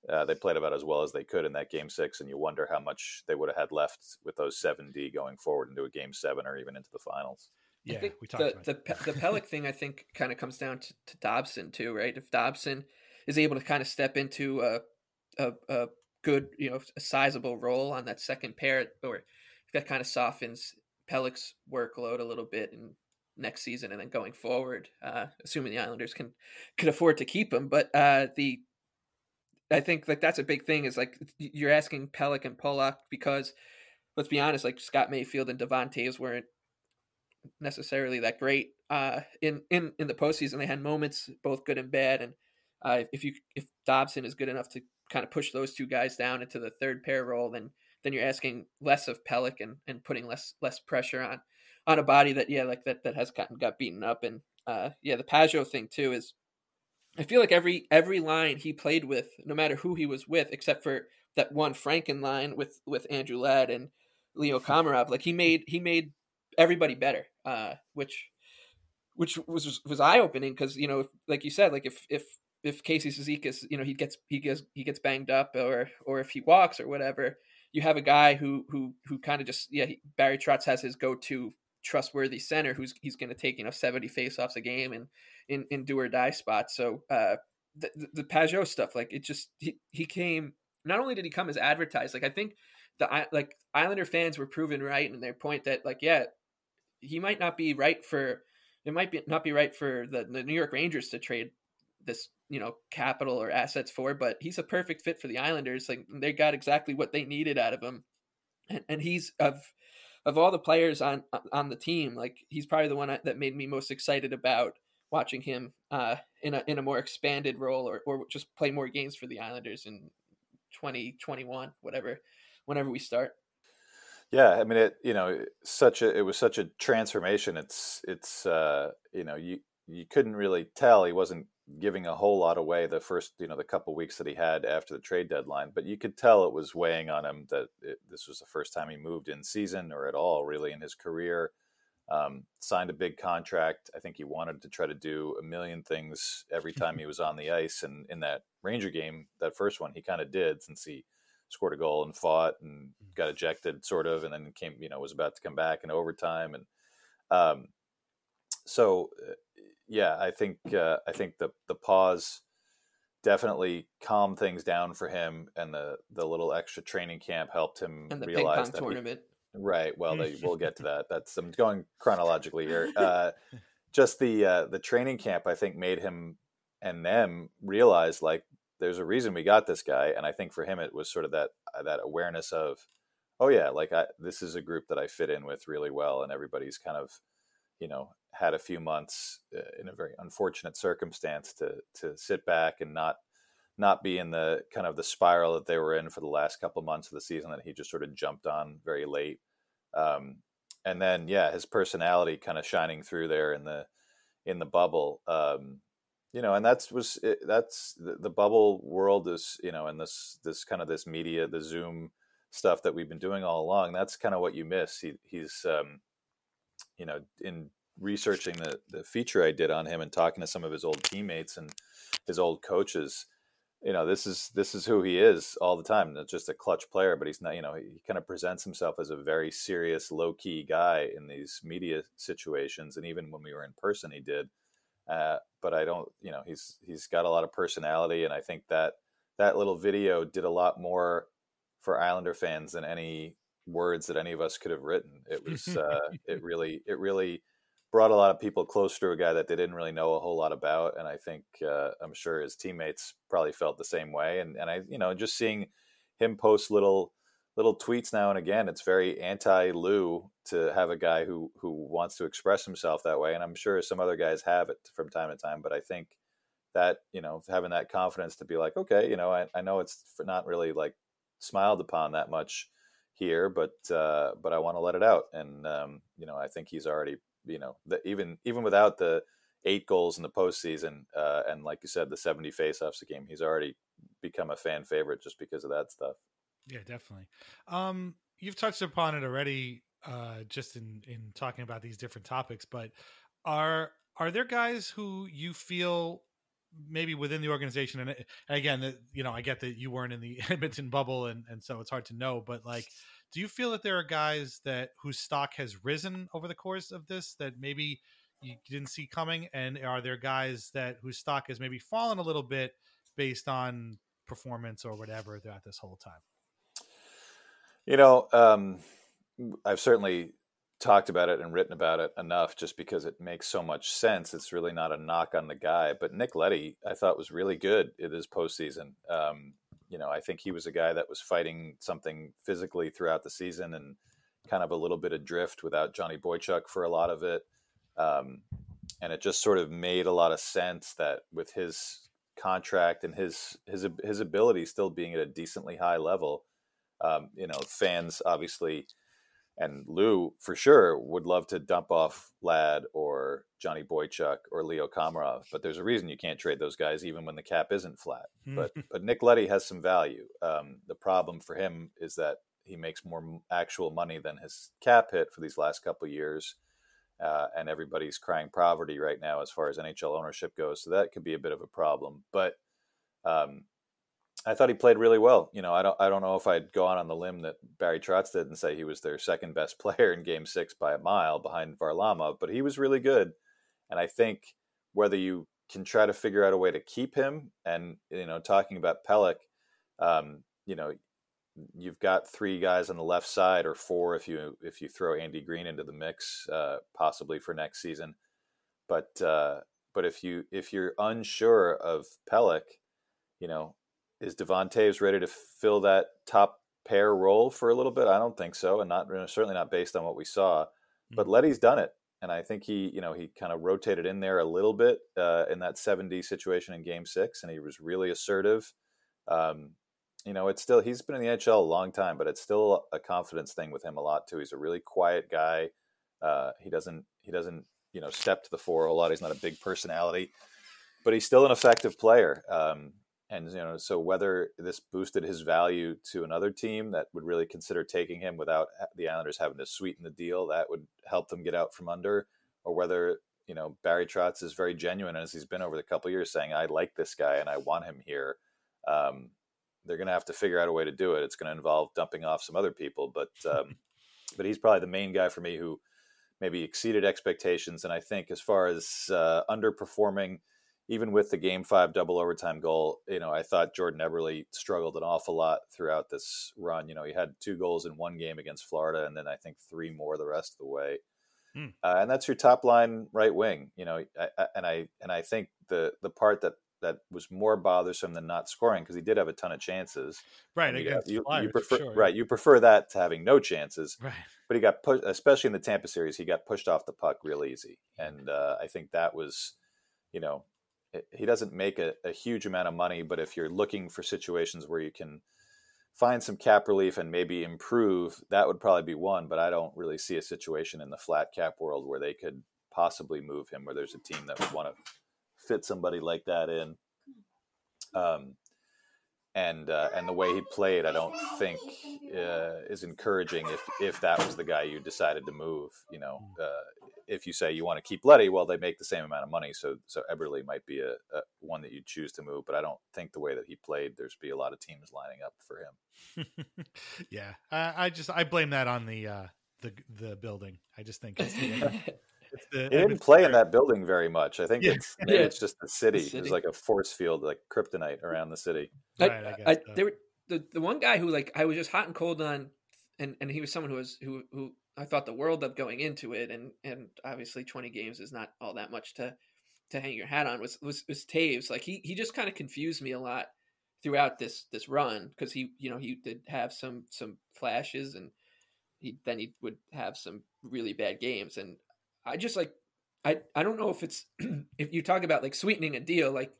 Uh, they played about as well as they could in that game six, and you wonder how much they would have had left with those seven D going forward into a game seven or even into the finals. Yeah, I think we talked the, about the the Pelech thing. I think kind of comes down to, to, Dobson too, right? If Dobson is able to kind of step into a, a, a good, you know, a sizable role on that second pair, or that kind of softens Pelech's workload a little bit, and next season and then going forward, uh, assuming the Islanders can can afford to keep him. But uh, the I think like that's a big thing is like you're asking Pelech and Pulock because let's be honest, like Scott Mayfield and Devon Toews weren't necessarily that great uh, in in in the postseason. They had moments, both good and bad, and uh, if you if Dobson is good enough to kind of push those two guys down into the third pair role, then then you're asking less of Pelech and, and putting less less pressure on on a body that yeah like that that has gotten got beaten up. And uh, yeah the Pageau thing too is I feel like every every line he played with, no matter who he was with, except for that one Franken line with with Andrew Ladd and Leo Komarov, like he made he made everybody better, uh, which which was was eye opening because you know, like you said, like if if if Casey Cizikas, you know, he gets he gets he gets banged up or or if he walks or whatever, you have a guy who who who kind of just yeah, he, Barry Trotz has his go to trustworthy center who's he's going to take you know 70 faceoffs a game and in in do or die spots. So uh, the the Pageau stuff, like it just he he came. Not only did he come as advertised, like I think the like Islander fans were proven right in their point that like yeah, he might not be right for it might be not be right for the, the New York Rangers to trade this you know capital or assets for, but he's a perfect fit for the Islanders. Like they got exactly what they needed out of him, and, and he's of of all the players on on the team, like he's probably the one that made me most excited about watching him uh, in a in a more expanded role or or just play more games for the Islanders in 2021, whatever, whenever we start. Yeah, I mean it. You know, such a it was such a transformation. It's it's uh, you know you you couldn't really tell he wasn't giving a whole lot away the first you know the couple weeks that he had after the trade deadline, but you could tell it was weighing on him that it, this was the first time he moved in season or at all really in his career. Um, signed a big contract. I think he wanted to try to do a million things every time he was on the ice. And in that Ranger game, that first one, he kind of did since he scored a goal and fought and got ejected, sort of, and then came, you know, was about to come back in overtime. And um, so, uh, yeah, I think uh, I think the the pause definitely calmed things down for him, and the the little extra training camp helped him and the realize ping pong tournament. He, Right. Well, they, we'll get to that. That's I'm going chronologically here. Uh, just the uh, the training camp, I think, made him and them realize like there's a reason we got this guy, and I think for him it was sort of that uh, that awareness of, oh yeah, like I, this is a group that I fit in with really well, and everybody's kind of, you know, had a few months uh, in a very unfortunate circumstance to to sit back and not not be in the kind of the spiral that they were in for the last couple months of the season that he just sort of jumped on very late. Um, and then yeah, his personality kind of shining through there in the in the bubble. Um, you know, and that's was that's the, the, bubble world is you know, and this this kind of this media, the Zoom stuff that we've been doing all along. That's kind of what you miss. He, he's um, you know in researching the the feature I did on him and talking to some of his old teammates and his old coaches you know this is this is who he is all the time. Not just a clutch player but he's not you know he kind of presents himself as a very serious low key guy in these media situations. And even when we were in person he did. Uh, but i don't you know he's he's got a lot of personality. And i think that that little video did a lot more for islander fans than any words that any of us could have written it was uh, it really it really brought a lot of people close to a guy that they didn't really know a whole lot about. And I think uh, I'm sure his teammates probably felt the same way. And and I you know just seeing him post little little tweets now and again, it's very anti Lou to have a guy who who wants to express himself that way. And I'm sure some other guys have it from time to time, but I think that you know having that confidence to be like okay you know i, I know it's not really like smiled upon that much here but uh, but i want to let it out and um, you know i think he's already you know, the, even even without the eight goals in the postseason, uh, and like you said, the seventy faceoffs a game, he's already become a fan favorite just because of that stuff. Yeah, definitely. Um, you've touched upon it already, uh, just in in talking about these different topics. But are are there guys who you feel maybe within the organization and, again you know i get that you weren't in the edmonton bubble and, and so it's hard to know but like do you feel that there are guys that whose stock has risen over the course of this that maybe you didn't see coming, and are there guys that whose stock has maybe fallen a little bit based on performance or whatever throughout this whole time? You know, um, I've certainly talked about it and written about it enough just because it makes so much sense. It's really not a knock on the guy, but Nick Leddy I thought was really good in his postseason. Um, you know, I think he was a guy that was fighting something physically throughout the season and kind of a little bit adrift without Johnny Boychuk for a lot of it. Um, and it just sort of made a lot of sense that with his contract and his his his ability still being at a decently high level, um, you know, fans obviously and Lou for sure would love to dump off Ladd or Johnny Boychuk or Leo Komarov, but there's a reason you can't trade those guys even when the cap isn't flat. but but Nick Leddy has some value. Um, the problem for him is that he makes more actual money than his cap hit for these last couple years. Uh, and everybody's crying poverty right now as far as NHL ownership goes. So that could be a bit of a problem. But um, I thought he played really well. You know, I don't I don't know if I'd go on on the limb that Barry Trotz did and say he was their second best player in Game Six by a mile behind Varlamov, but he was really good. And I think whether you can try to figure out a way to keep him, and you know, talking about Pelech, um, you know, you've got three guys on the left side or four if you if you throw Andy Greene into the mix, uh, possibly for next season. But uh, but if you if you're unsure of Pelech, you know, is Devon Toews ready to fill that top pair role for a little bit? I don't think so, and not certainly not based on what we saw. But mm-hmm. Leddy's done it, and I think he, you know, he kind of rotated in there a little bit uh, in that 7D situation in Game Six, and he was really assertive. Um, you know, it's still he's been in the NHL a long time, but it's still a confidence thing with him a lot too. He's a really quiet guy. Uh, he doesn't he doesn't you know step to the fore a lot. He's not a big personality, but he's still an effective player. Um, and you know so whether this boosted his value to another team that would really consider taking him without the Islanders having to sweeten the deal that would help them get out from under or whether you know Barry Trotz is very genuine as he's been over the couple years saying I like this guy and I want him here um, they're going to have to figure out a way to do it. It's going to involve dumping off some other people but um, but he's probably the main guy for me who maybe exceeded expectations and I think as far as uh, underperforming even with the game five double overtime goal, you know, I thought Jordan Eberle struggled an awful lot throughout this run. You know, he had two goals in one game against Florida, and then I think three more the rest of the way. Hmm. Uh, and that's your top line right wing. You know, I, I, and I and I think the the part that that was more bothersome than not scoring because he did have a ton of chances. Right, against you, Flyers, you prefer sure. right. You prefer that to having no chances. Right. But he got pushed, especially in the Tampa series. He got pushed off the puck real easy, and uh, I think that was, you know, he doesn't make a, a, huge amount of money, but if you're looking for situations where you can find some cap relief and maybe improve, that would probably be one. But I don't really see a situation in the flat cap world where they could possibly move him, where there's a team that would want to fit somebody like that in. Um, and uh, and the way he played, I don't think uh, is encouraging. If if that was the guy you decided to move, you know, uh, if you say you want to keep Leddy, well, they make the same amount of money, so so Eberle might be a, a one that you choose to move. But I don't think the way that he played, there's be a lot of teams lining up for him. yeah, I just I blame that on the uh, the the building. I just think it's the, it's the, he didn't play in that building very much. I think Yeah. it's Yeah. it's just the city. The city. There's like a force field, like kryptonite around the city. I, Right, I guess I, so. there were the, the one guy who like I was just hot and cold on, and, and he was someone who was who who I thought the world of going into it, and and obviously twenty games is not all that much to to hang your hat on. Was was was Toews like he he just kind of confused me a lot throughout this this run because he you know he did have some some flashes and he then he would have some really bad games and I just like I I don't know if it's if you talk about like sweetening a deal like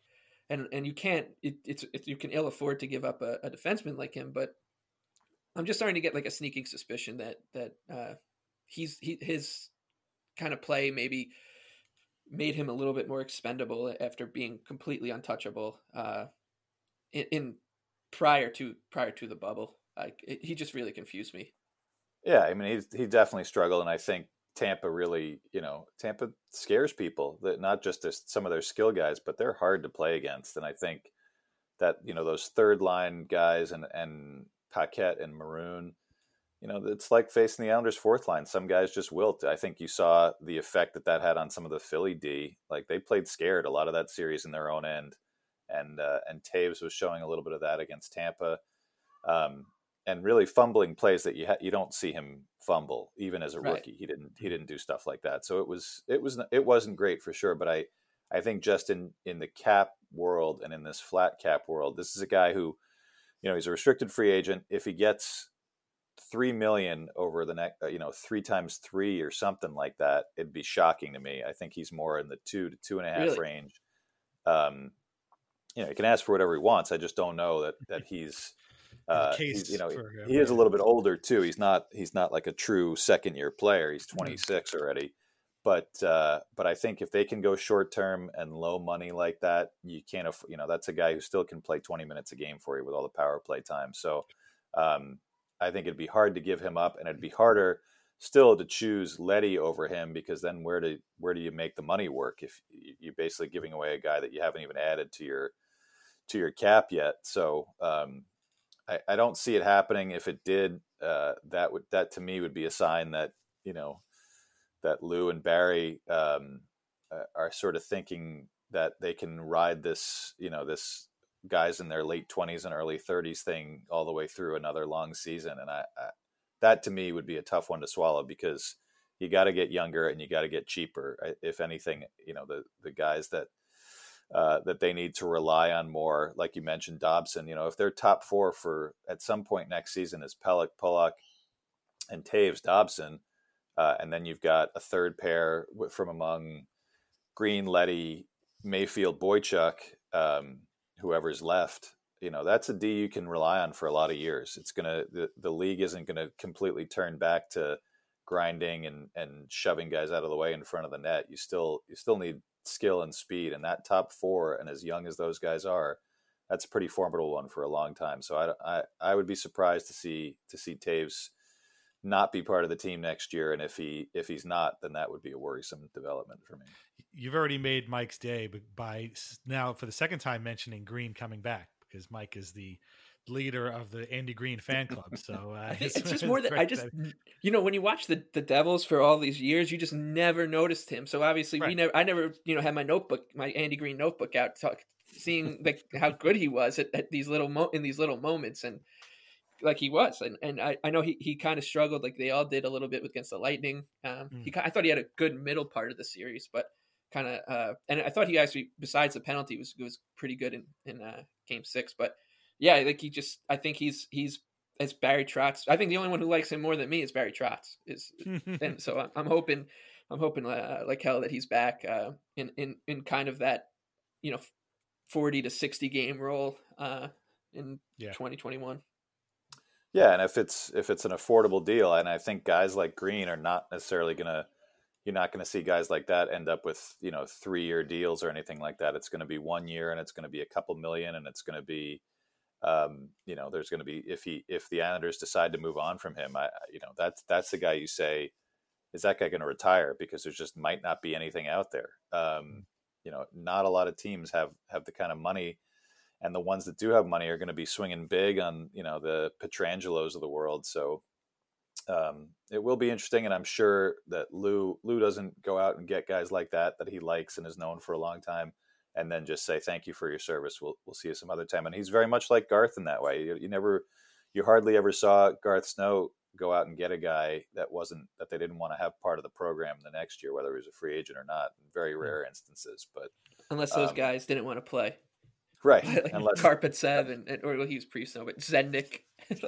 and and you can't it, it's it, you can ill afford to give up a, a defenseman like him but i'm just starting to get like a sneaking suspicion that that uh he's he his kind of play maybe made him a little bit more expendable after being completely untouchable uh in, in prior to prior to the bubble. Like he just really confused me. Yeah, I mean he he definitely struggled, and I think Tampa really, you know, Tampa scares people. That not just their, some of their skill guys, but they're hard to play against. And I think that you know those third line guys and and Paquette and Maroon, you know, it's like facing the Islanders' fourth line. Some guys just wilt. I think you saw the effect that that had on some of the Philly D. Like they played scared a lot of that series in their own end, and uh, and Toews was showing a little bit of that against Tampa. Um, and really fumbling plays that you ha- you don't see him fumble even as a Right. rookie. He didn't he didn't do stuff like that. So it was it was it wasn't great for sure. But I I think just in in the cap world and in this flat cap world, this is a guy who, you know, he's a restricted free agent. If he gets three million over the next, you know, three times three or something like that, it'd be shocking to me. I think he's more in the two to two and a half Really? range. Um, you know, he can ask for whatever he wants. I just don't know that that he's. Uh, case you know, him, he is a little bit older too. He's not he's not like a true second year player. He's 26 already. But uh, but I think if they can go short term and low money like that, you can't. aff- You know, that's a guy who still can play 20 minutes a game for you with all the power play time. So um, I think it'd be hard to give him up, and it'd be harder still to choose Leddy over him because then where do where do you make the money work if you're basically giving away a guy that you haven't even added to your to your cap yet? So um, I, I don't see it happening. If it did, uh, that would that to me would be a sign that you know that Lou and Barry um, are sort of thinking that they can ride this you know this guys in their late 20s and early 30s thing all the way through another long season and I, I that to me would be a tough one to swallow because you got to get younger and you got to get cheaper if anything you know the the guys that uh, that they need to rely on more like you mentioned Dobson you know if they're top four for at some point next season is Pelech Pulock and Toews Dobson uh, and then you've got a third pair from among Greene Leddy Mayfield Boychuk um, whoever's left you know that's a D you can rely on for a lot of years. It's gonna the, the league isn't gonna completely turn back to grinding and and shoving guys out of the way in front of the net. You still you still need skill and speed, and that top four and as young as those guys are, that's a pretty formidable one for a long time. So I I, I would be surprised to see to see Toews not be part of the team next year, and if he if he's not, then that would be a worrisome development for me. You've already made Mike's day by now for the second time mentioning Greene coming back because Mike is the leader of the Andy Greene fan club. So uh, it's, it's just more that I just, you know, when you watch the the Devils for all these years, you just never noticed him. So obviously, we never, I never, you know, had my notebook, my Andy Greene notebook out, talk, seeing like how good he was at, at these little mo- in these little moments, and like he was, and and I, I know he, he kind of struggled, like they all did a little bit against the Lightning. Um, he ki- I thought he had a good middle part of the series, but kind of, uh, and I thought he actually, besides the penalty, was was pretty good in in uh, Game Six, but. Yeah, I think he just. I think he's he's as Barry Trotz. I think the only one who likes him more than me is Barry Trotz. Is and so I'm, I'm hoping, I'm hoping uh, like hell that he's back uh, in in in kind of that, you know, forty to sixty game role uh, in Yeah. 2021. Yeah, and if it's if it's an affordable deal, and I think guys like Greene are not necessarily gonna, you're not gonna see guys like that end up with you know three year deals or anything like that. It's gonna be one year, and it's gonna be a couple million, and it's gonna be, um, you know, there's gonna be if he if the Islanders decide to move on from him, I you know that's that's the guy you say, is that guy gonna retire because there just might not be anything out there. Um, you know, not a lot of teams have have the kind of money and the ones that do have money are going to be swinging big on you know the Petrangelos of the world. So um, it will be interesting, and I'm sure that Lou Lou doesn't go out and get guys like that that he likes and is known for a long time, and then just say thank you for your service. We'll we'll see you some other time. And he's very much like Garth in that way. You, you never, you hardly ever saw Garth Snow go out and get a guy that wasn't that they didn't want to have part of the program the next year, whether he was a free agent or not. Very rare instances, but Unless those um, guys didn't want to play, right, like unless Karpatsev and, and or well, he was pre snow, but Zednik.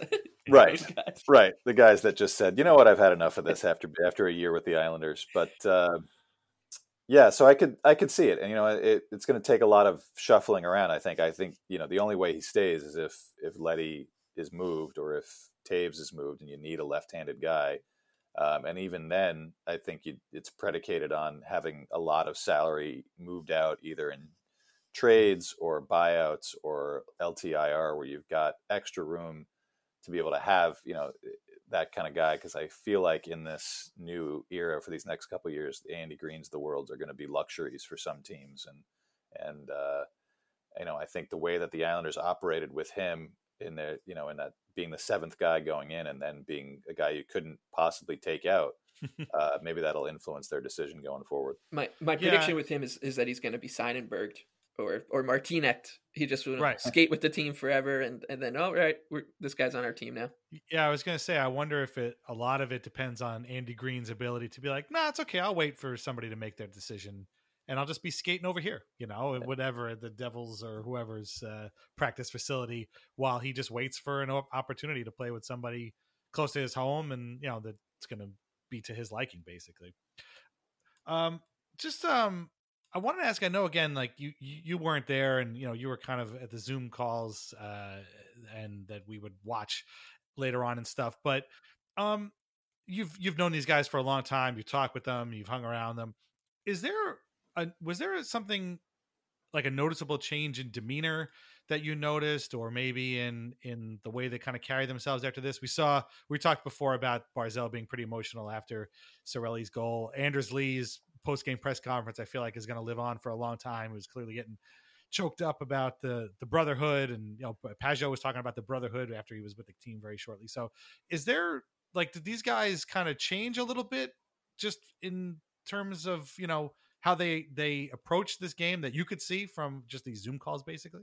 right right the guys that just said you know what i've had enough of this after after a year with the islanders but uh, yeah so i could i could see it and you know it, it's going to take a lot of shuffling around i think. I think you know the only way he stays is if if leddy is moved or if toews is moved and you need a left-handed guy um, and even then i think you, it's predicated on having a lot of salary moved out either in trades or buyouts or ltir where you've got extra room to be able to have you know that kind of guy because I feel like in this new era for these next couple of years, Andy Greenes the worlds are going to be luxuries for some teams, and and uh, you know I think the way that the Islanders operated with him in their you know in that being the seventh guy going in and then being a guy you couldn't possibly take out, uh, maybe that'll influence their decision going forward. My my Yeah. prediction with him is, is that he's going to be Seidenberged or or Martinet. He just would Right. skate with the team forever, and and then oh right, we're, this guy's on our team now. Yeah, I was gonna say I wonder if it a lot of it depends on Andy Greene's ability to be like, nah, it's okay. I'll wait for somebody to make their decision, and I'll just be skating over here, you know, at whatever the Devils or whoever's uh, practice facility, while he just waits for an opportunity to play with somebody close to his home, and you know that's gonna be to his liking, basically. Um, just um, I wanted to ask. I know again, like you you weren't there, and you know you were kind of at the Zoom calls, uh, and that we would watch later on and stuff. But um, you've you've known these guys for a long time. You talk with them. You've hung around them. Is there a was there something like a noticeable change in demeanor that you noticed, or maybe in in the way they kind of carry themselves after this? We saw we talked before about Barzal being pretty emotional after Sorelli's goal. Anders Lee's post game press conference, I feel like, is going to live on for a long time. He was clearly getting choked up about the the brotherhood, and you know, Pageau was talking about the brotherhood after he was with the team very shortly. So, is there like did these guys kind of change a little bit just in terms of you know how they they approached this game that you could see from just these Zoom calls, basically?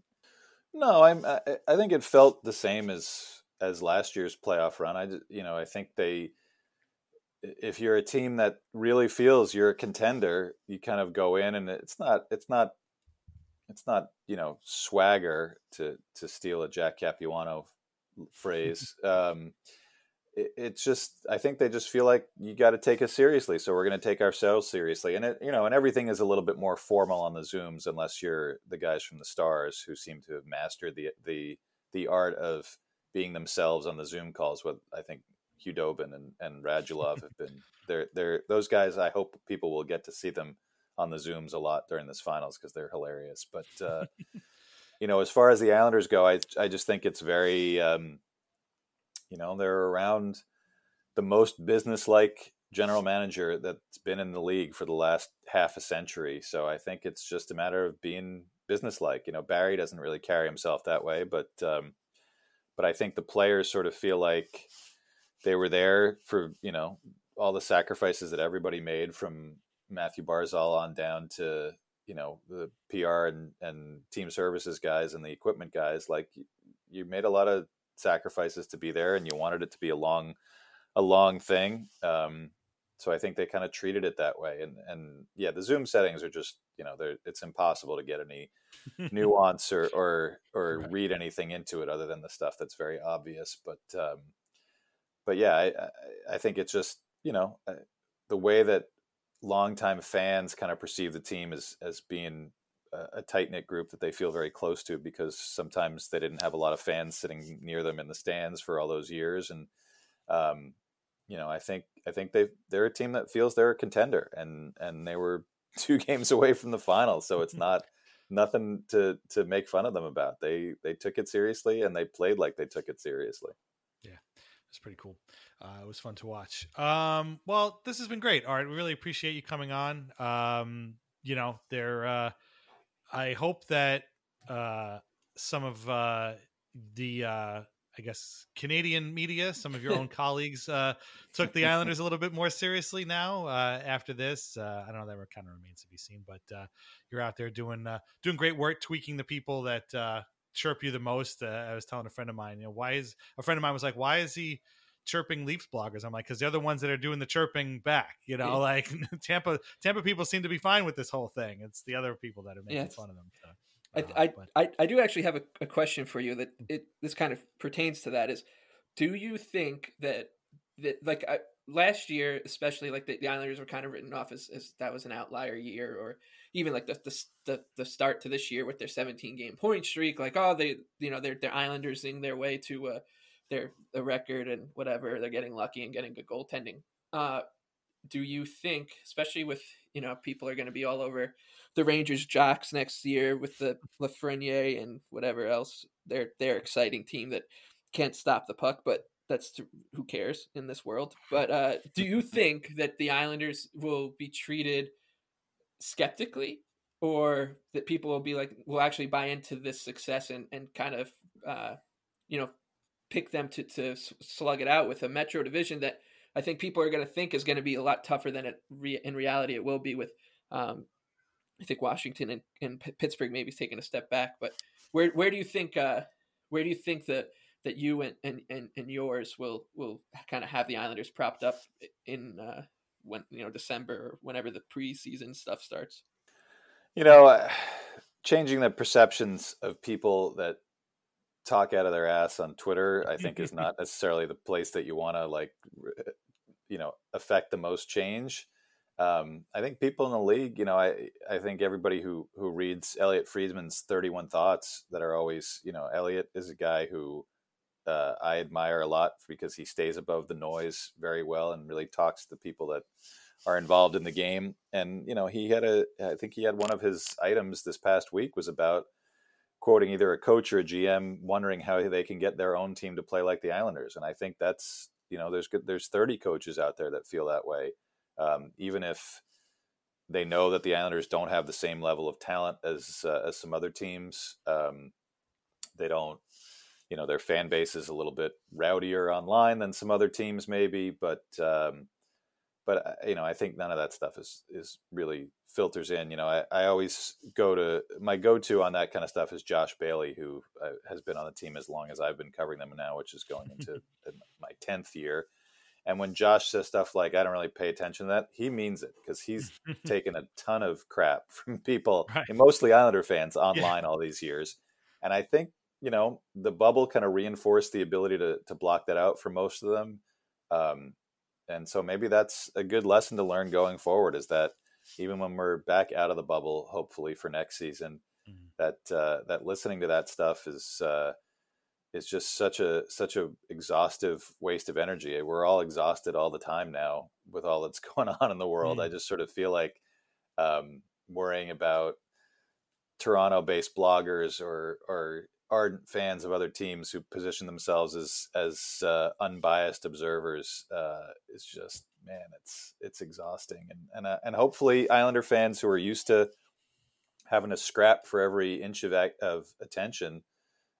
No, I'm. I, I think it felt the same as as last year's playoff run. I you know I think they if you're a team that really feels you're a contender, you kind of go in and it's not it's not it's not you know swagger to to steal a Jack Capuano phrase. um, it, it's just I think they just feel like you got to take us seriously, so we're going to take ourselves seriously, and it you know and everything is a little bit more formal on the zooms unless you're the guys from the Stars who seem to have mastered the the the art of being themselves on the Zoom calls. With I think Khudobin and, and Radulov have been they're they're those guys. I hope people will get to see them on the zooms a lot during this finals because they're hilarious. But uh, you know, as far as the Islanders go, I I just think it's very um, you know they're around the most businesslike general manager that's been in the league for the last half a century. So I think it's just a matter of being businesslike. You know, Barry doesn't really carry himself that way, but um, but I think the players sort of feel like they were there for you know all the sacrifices that everybody made from Matthew Barzal on down to you know the PR and, and team services guys and the equipment guys. Like you made a lot of sacrifices to be there, and you wanted it to be a long a long thing. Um, so I think they kind of treated it that way. And and yeah, the Zoom settings are just you know they're it's impossible to get any nuance or or or read anything into it other than the stuff that's very obvious. But um, but yeah, I, I think it's just you know the way that longtime fans kind of perceive the team as as being a, a tight knit group that they feel very close to because sometimes they didn't have a lot of fans sitting near them in the stands for all those years, and um, you know I think I think they they're a team that feels they're a contender, and and they were two games away from the final, so it's not nothing to to make fun of them about. They they took it seriously and they played like they took it seriously. It's pretty cool. Uh, it was fun to watch. Um, well, this has been great. All right, we really appreciate you coming on. Um, you know, there. Uh, I hope that uh, some of uh, the, uh, I guess, Canadian media, some of your own colleagues, uh, took the Islanders a little bit more seriously now uh, after this. Uh, I don't know that kind of remains to be seen, but uh, you're out there doing uh, doing great work, tweaking the people that uh, chirp you the most. Uh, I was telling a friend of mine, you know, why is a friend of mine was like, why is he? chirping Leafs bloggers. I'm like, because they're the ones that are doing the chirping back. You know, like Tampa Tampa people seem to be fine with this whole thing. It's the other people that are making Yes. fun of them. So, I, uh, I, but- I, I do actually have a, a question for you that it this kind of pertains to that is do you think that that like I, last year especially like the, the Islanders were kind of written off as, as that was an outlier year or even like the, the the the start to this year with their 17 game point streak like oh they you know they're they're Islandersing their way to uh their the record and whatever they're getting lucky and getting good goaltending. Uh do you think, especially with you know people are going to be all over the Rangers jocks next year with the Lafreniere and whatever else, their their exciting team that can't stop the puck, but that's to, who cares in this world. But uh, do you think that the Islanders will be treated skeptically, or that people will be like will actually buy into this success and and kind of uh, you know pick them to to slug it out with a Metro division that I think people are going to think is going to be a lot tougher than it re- in reality it will be with um, I think Washington and, and Pittsburgh maybe taking a step back. But where where do you think uh, where do you think that that you and, and, and, and yours will will kind of have the Islanders propped up in uh, when you know December or whenever the preseason stuff starts? You know, uh, changing the perceptions of people that talk out of their ass on Twitter, I think, is not necessarily the place that you want to like, you know, affect the most change. Um, I think people in the league, you know, I I think everybody who who reads Elliotte Friedman's Thirty One Thoughts that are always, you know, Elliotte is a guy who uh, I admire a lot because he stays above the noise very well and really talks to people that are involved in the game. And you know, he had a I think he had one of his items this past week was about quoting either a coach or a GM wondering how they can get their own team to play like the Islanders. And I think that's you know there's good there's 30 coaches out there that feel that way, um, even if they know that the Islanders don't have the same level of talent as uh, as some other teams. Um, they don't, you know, their fan base is a little bit rowdier online than some other teams, maybe. But um, but uh, you know, I think none of that stuff is is really filters in. You know, I, I always go to my go to on that kind of stuff is Josh Bailey, who uh, has been on the team as long as I've been covering them now, which is going into my tenth year. And when Josh says stuff like "I don't really pay attention to that," he means it because he's taken a ton of crap from people, right. mostly Islander fans, online yeah. all these years. And I think you know the bubble kind of reinforced the ability to to block that out for most of them. Um, and so maybe that's a good lesson to learn going forward is that even when we're back out of the bubble hopefully for next season mm-hmm. that uh, that listening to that stuff is uh, is just such a such a exhaustive waste of energy we're all exhausted all the time now with all that's going on in the world mm-hmm. i just sort of feel like um, worrying about toronto based bloggers or or ardent fans of other teams who position themselves as as uh, unbiased observers uh, is just man, it's it's exhausting. And and uh, and hopefully Islander fans who are used to having a scrap for every inch of of attention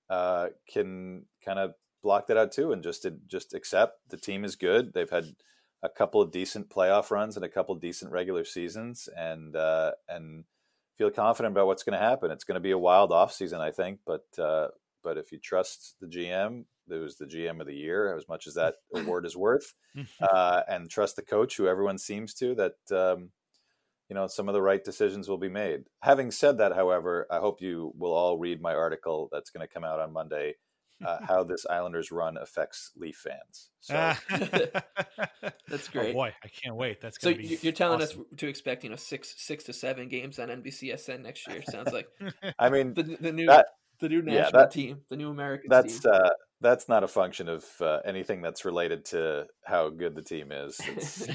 uh, can kind of block that out too, and just just accept the team is good. They've had a couple of decent playoff runs and a couple of decent regular seasons, and uh, and feel confident about what's going to happen. It's going to be a wild offseason, I think, but uh, but if you trust the GM, who's the GM of the year, as much as that award is worth, uh, and trust the coach, who everyone seems to, that um, you know some of the right decisions will be made. Having said that, however, I hope you will all read my article that's going to come out on Monday uh, how this Islanders run affects Leaf fans. So. That's great. Oh boy, I can't wait. That's so be you're telling awesome. us to expect you know six six to seven games on NBCSN next year. Sounds like. I mean, the, the new that, the new national yeah, that, team, the new American that's, team. Uh, that's not a function of uh, anything that's related to how good the team is.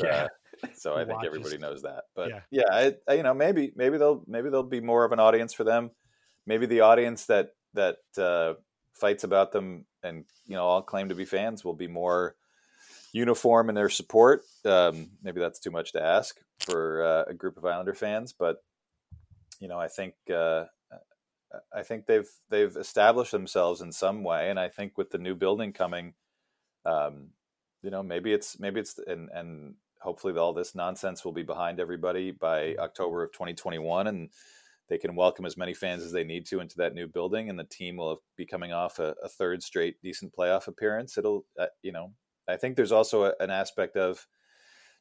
yeah. Uh, so I think everybody knows that. But yeah, yeah I, I, you know, maybe maybe they'll maybe there'll be more of an audience for them. Maybe the audience that that uh, fights about them and you know all claim to be fans will be more uniform in their support. Um, maybe that's too much to ask for uh, a group of Islander fans, but you know, I think uh, I think they've they've established themselves in some way, and I think with the new building coming, um, you know, maybe it's maybe it's and and hopefully all this nonsense will be behind everybody by October of 2021, and they can welcome as many fans as they need to into that new building, and the team will be coming off a, a third straight decent playoff appearance. It'll, uh, you know, I think there's also a, an aspect of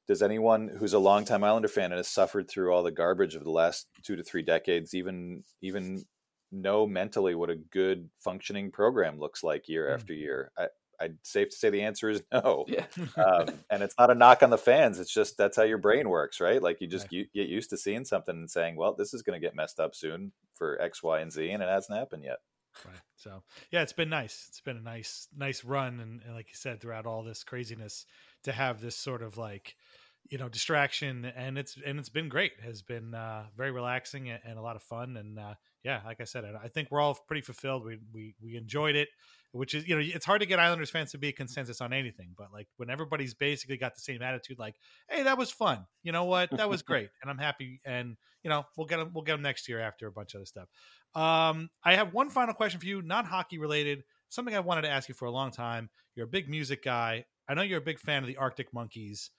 does anyone who's a longtime Islander fan and has suffered through all the garbage of the last two to three decades even even know mentally what a good functioning program looks like year mm. after year? I, I'd safe to say the answer is no. Yeah. um, and it's not a knock on the fans. It's just that's how your brain works, right? Like you just right. get used to seeing something and saying, "Well, this is going to get messed up soon for X, Y, and Z," and it hasn't happened yet. Right. So yeah, it's been nice. It's been a nice, nice run, and, and like you said, throughout all this craziness, to have this sort of like you know distraction and it's and it's been great it has been uh, very relaxing and, and, a lot of fun and uh, yeah like i said i think we're all pretty fulfilled we, we we enjoyed it which is you know it's hard to get islanders fans to be a consensus on anything but like when everybody's basically got the same attitude like hey that was fun you know what? That was great and i'm happy and you know we'll get them we'll get them next year after a bunch of other stuff. Um i have one final question for you not hockey related something i wanted to ask you for a long time. You're a big music guy. I know you're a big fan of the arctic monkeys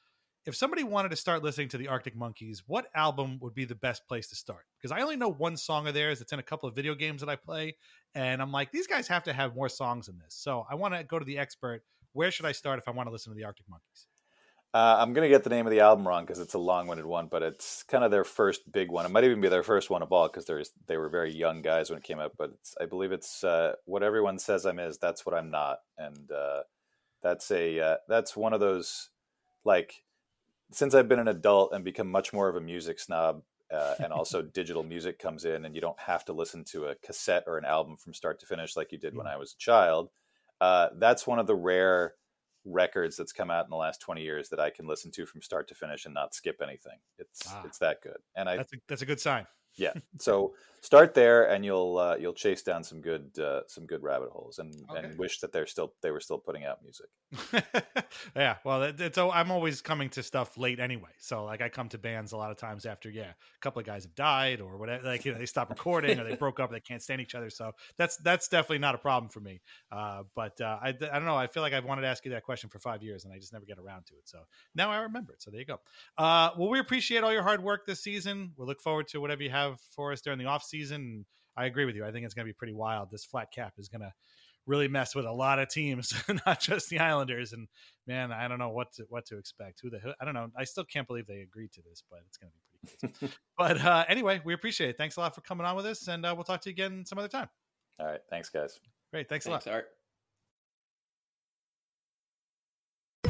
if somebody wanted to start listening to the Arctic Monkeys, what album would be the best place to start? Because I only know one song of theirs. It's in a couple of video games that I play, and I'm like, these guys have to have more songs than this. So I want to go to the expert. Where should I start if I want to listen to the Arctic Monkeys? Uh, I'm gonna get the name of the album wrong because it's a long-winded one, but it's kind of their first big one. It might even be their first one of all because they were very young guys when it came out. But I believe it's uh, what everyone says I'm is. That's what I'm not, and uh, that's a uh, that's one of those like since I've been an adult and become much more of a music snob. Uh, and also digital music comes in and you don't have to listen to a cassette or an album from start to finish like you did when i was a child uh, that's one of the rare records that's come out in the last 20 years that I can listen to from start to finish and not skip anything. It's ah, it's that good. And I That's a, that's a good sign. Yeah. So start there and you'll uh, you'll chase down some good uh, some good rabbit holes and, okay. and wish that they're still they were still putting out music. yeah, well, it, it's oh, I'm always coming to stuff late anyway. So like I come to bands a lot of times after yeah, a couple of guys have died or whatever. Like you know, they stop recording or they broke up, they can't stand each other. So that's that's definitely not a problem for me. Uh, but uh, I I don't know. I feel like I've wanted to ask you that question for five years and I just never get around to it. So now I remember it. So there you go. Uh, well, we appreciate all your hard work this season. We look forward to whatever you have for us during the off season. I agree with you. I think it's going to be pretty wild. This flat cap is going to really mess with a lot of teams, not just the Islanders. And man, I don't know what to, what to expect. Who the hell I don't know. I still can't believe they agreed to this, but it's going to be pretty crazy. but uh, anyway, we appreciate it. Thanks a lot for coming on with us, and uh, we'll talk to you again some other time. All right, thanks, guys. Great, thanks, thanks a lot. Art.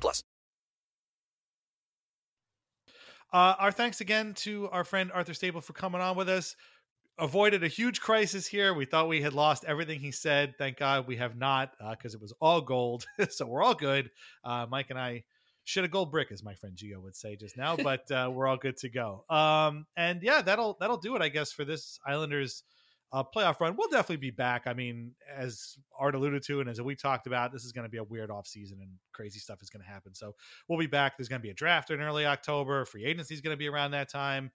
plus. Uh, our thanks again to our friend Arthur Staple for coming on with us avoided a huge crisis here. We thought we had lost everything he said. Thank God we have not, because uh, it was all gold. so we're all good. Uh, Mike and I should a gold brick, as my friend Gio would say just now, but uh, we're all good to go. Um, and yeah, that'll that'll do it, I guess, for this Islanders uh, playoff run. We'll definitely be back. I mean, as Art alluded to, and as we talked about, this is going to be a weird off season, and crazy stuff is going to happen. So we'll be back. There's going to be a draft in early October. Free agency is going to be around that time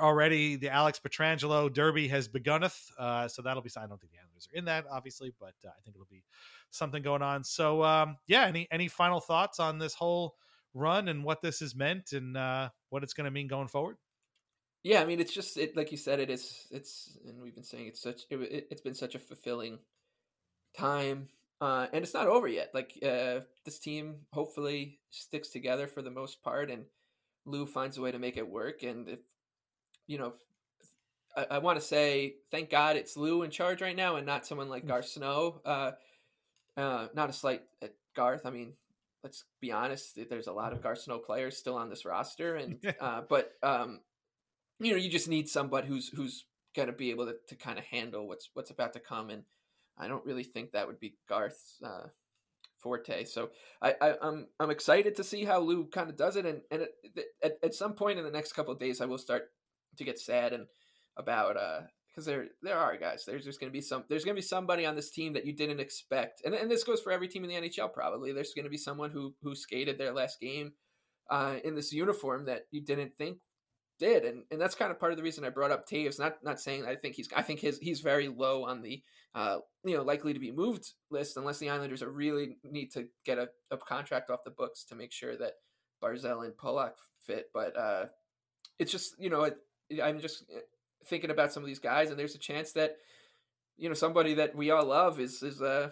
already the Alex Pietrangelo Derby has begunneth, uh, so that'll be. I don't think the Islanders are in that, obviously, but uh, I think it'll be something going on. So, um, yeah, any any final thoughts on this whole run and what this has meant and uh, what it's going to mean going forward? Yeah, I mean, it's just it, like you said, it is. It's and we've been saying it's such. It, has been such a fulfilling time, uh, and it's not over yet. Like uh, this team hopefully sticks together for the most part, and Lou finds a way to make it work. And if you know, I, I want to say thank God it's Lou in charge right now and not someone like mm. Garth Snow. Uh, uh, not a slight at Garth. I mean, let's be honest. There's a lot of Garth Snow players still on this roster, and uh, but um, you know, you just need somebody who's who's going to be able to, to kind of handle what's what's about to come. And I don't really think that would be Garth's uh, forte. So I, I am I'm, I'm excited to see how Lou kind of does it, and and at, at some point in the next couple days, I will start to get sad and about uh because there there are guys there's just going to be some there's going to be somebody on this team that you didn't expect and, and this goes for every team in the nhl probably there's going to be someone who who skated their last game uh, in this uniform that you didn't think did and, and that's kind of part of the reason i brought up toews not not saying i think he's i think his he's very low on the uh, you know likely to be moved list unless the islanders are really need to get a, a contract off the books to make sure that barzal and Pulock fit but uh it's just you know it, I'm just eh, thinking about some of these guys, and there's a chance that you know somebody that we all love is is uh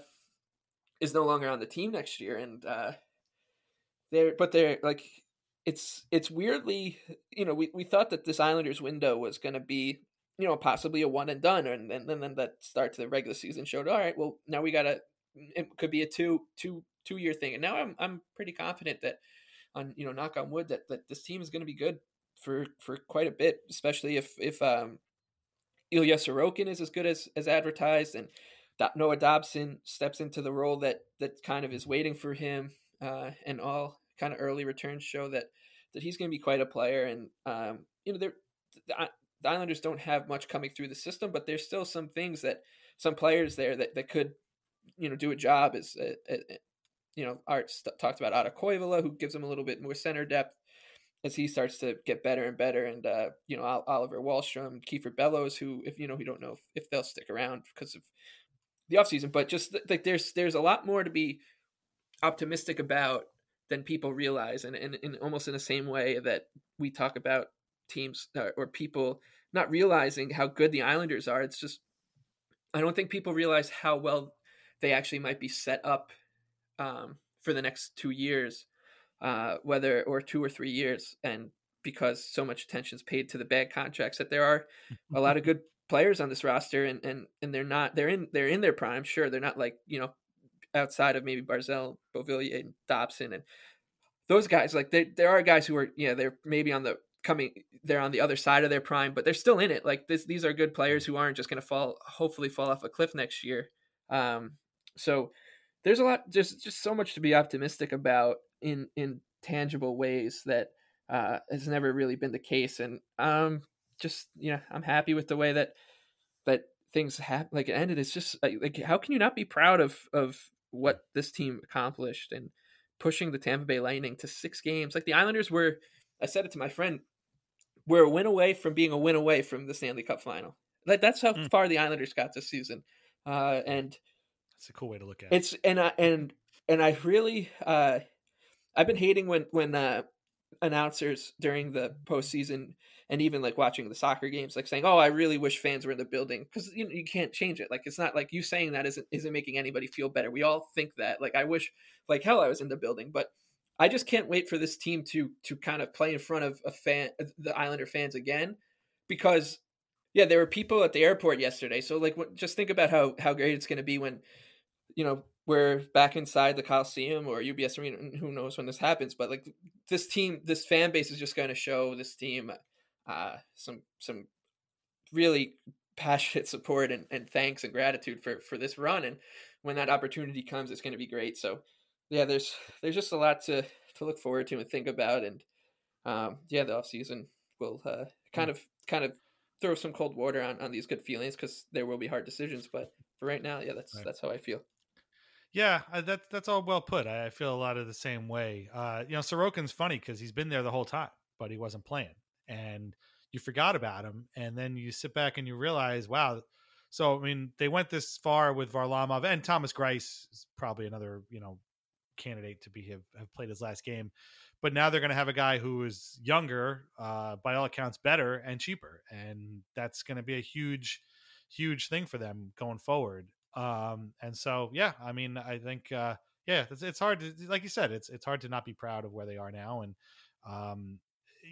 is no longer on the team next year, and uh, they're but they're like it's it's weirdly you know we we thought that this Islanders window was going to be you know possibly a one and done, and then and then that start to the regular season showed all right, well now we got to it could be a two two two year thing, and now I'm I'm pretty confident that on you know knock on wood that that this team is going to be good for for quite a bit, especially if if um, Ilya Sorokin is as good as as advertised, and Noah Dobson steps into the role that that kind of is waiting for him, uh, and all kind of early returns show that that he's going to be quite a player. And um, you know, the, Islanders don't have much coming through the system, but there's still some things that some players there that, that could you know do a job as uh, you know Art st- talked about Otto Koivula, who gives him a little bit more center depth as he starts to get better and better, and uh, you know Oliver Wahlstrom, Kiefer Bellows, who if you know we don't know if, if they'll stick around because of the offseason, but just like there's there's a lot more to be optimistic about than people realize, and, and, and almost in the same way that we talk about teams uh, or people not realizing how good the Islanders are. It's just I don't think people realize how well they actually might be set up um, for the next two years, uh, whether or two or three years, and because so much attention is paid to the bad contracts, that there are a lot of good players on this roster, and and and they're not they're in they're in their prime. Sure, they're not like you know outside of maybe Barzal, Beauvillier, and Dobson, and those guys. Like they, there are guys who are yeah they're maybe on the coming they're on the other side of their prime, but they're still in it. Like this, these are good players who aren't just going to fall hopefully fall off a cliff next year. Um, so there's a lot just just so much to be optimistic about in in tangible ways that uh, has never really been the case and um just you know i'm happy with the way that that things have like it ended it's just like how can you not be proud of of what this team accomplished and pushing the tampa bay lightning to six games like the islanders were i said it to my friend we're a win away from being a win away from the stanley cup final like that's how mm. far the islanders got this season uh and it's a cool way to look at it. It's and I and and I really uh I've been hating when when uh announcers during the postseason and even like watching the soccer games like saying, "Oh, I really wish fans were in the building" because you know you can't change it. Like it's not like you saying that isn't isn't making anybody feel better. We all think that. Like I wish like hell I was in the building, but I just can't wait for this team to to kind of play in front of a fan uh, the Islander fans again because yeah, there were people at the airport yesterday. So like just think about how how great it's going to be when you know, we're back inside the Coliseum or UBS Arena. Who knows when this happens? But like this team, this fan base is just going to show this team uh, some some really passionate support and, and thanks and gratitude for for this run. And when that opportunity comes, it's going to be great. So yeah, there's there's just a lot to to look forward to and think about. And um, yeah, the off season will uh, kind of kind of throw some cold water on, on these good feelings because there will be hard decisions. But for right now, yeah, that's right. that's how I feel. Yeah, that's that's all well put. I feel a lot of the same way. Uh, you know, Sorokin's funny because he's been there the whole time, but he wasn't playing, and you forgot about him, and then you sit back and you realize, wow. So I mean, they went this far with Varlamov and Thomas Greiss is probably another you know candidate to be have, have played his last game, but now they're going to have a guy who is younger, uh, by all accounts, better and cheaper, and that's going to be a huge, huge thing for them going forward. Um, and so, yeah, I mean, I think, uh, yeah, it's, it's hard to, like you said, it's, it's hard to not be proud of where they are now. And, um,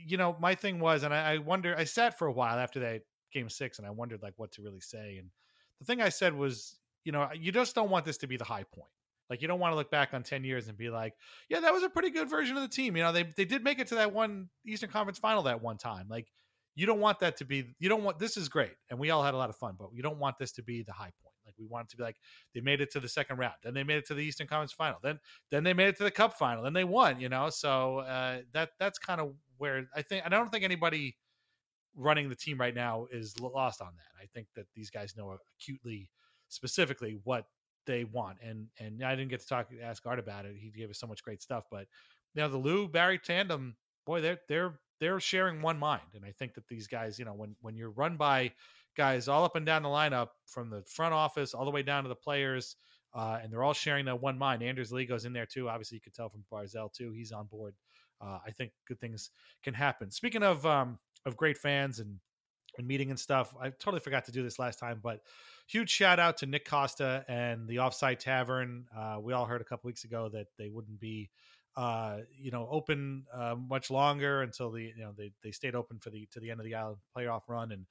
you know, my thing was, and I, I wonder, I sat for a while after that game six and I wondered like what to really say. And the thing I said was, you know, you just don't want this to be the high point. Like you don't want to look back on 10 years and be like, yeah, that was a pretty good version of the team. You know, they they did make it to that one Eastern Conference final that one time. Like you don't want that to be you don't want this is great and we all had a lot of fun, but you don't want this to be the high point. Like we want it to be like they made it to the second round, then they made it to the Eastern Conference Final, then then they made it to the Cup Final, then they won. You know, so uh, that that's kind of where I think. I don't think anybody running the team right now is lost on that. I think that these guys know acutely, specifically what they want, and and I didn't get to talk ask Art about it. He gave us so much great stuff, but you know the Lou Barry tandem, boy, they're they're they're sharing one mind, and I think that these guys, you know, when when you're run by guys all up and down the lineup from the front office all the way down to the players. Uh, and they're all sharing that one mind. Anders Lee goes in there too. Obviously, you could tell from Barzal too. He's on board. Uh, I think good things can happen. Speaking of um, of great fans and and meeting and stuff, I totally forgot to do this last time, but huge shout out to Nick Costa and the Offside Tavern. Uh, we all heard a couple weeks ago that they wouldn't be, uh, you know, open uh, much longer until the you know they they stayed open for the to the end of the island playoff run and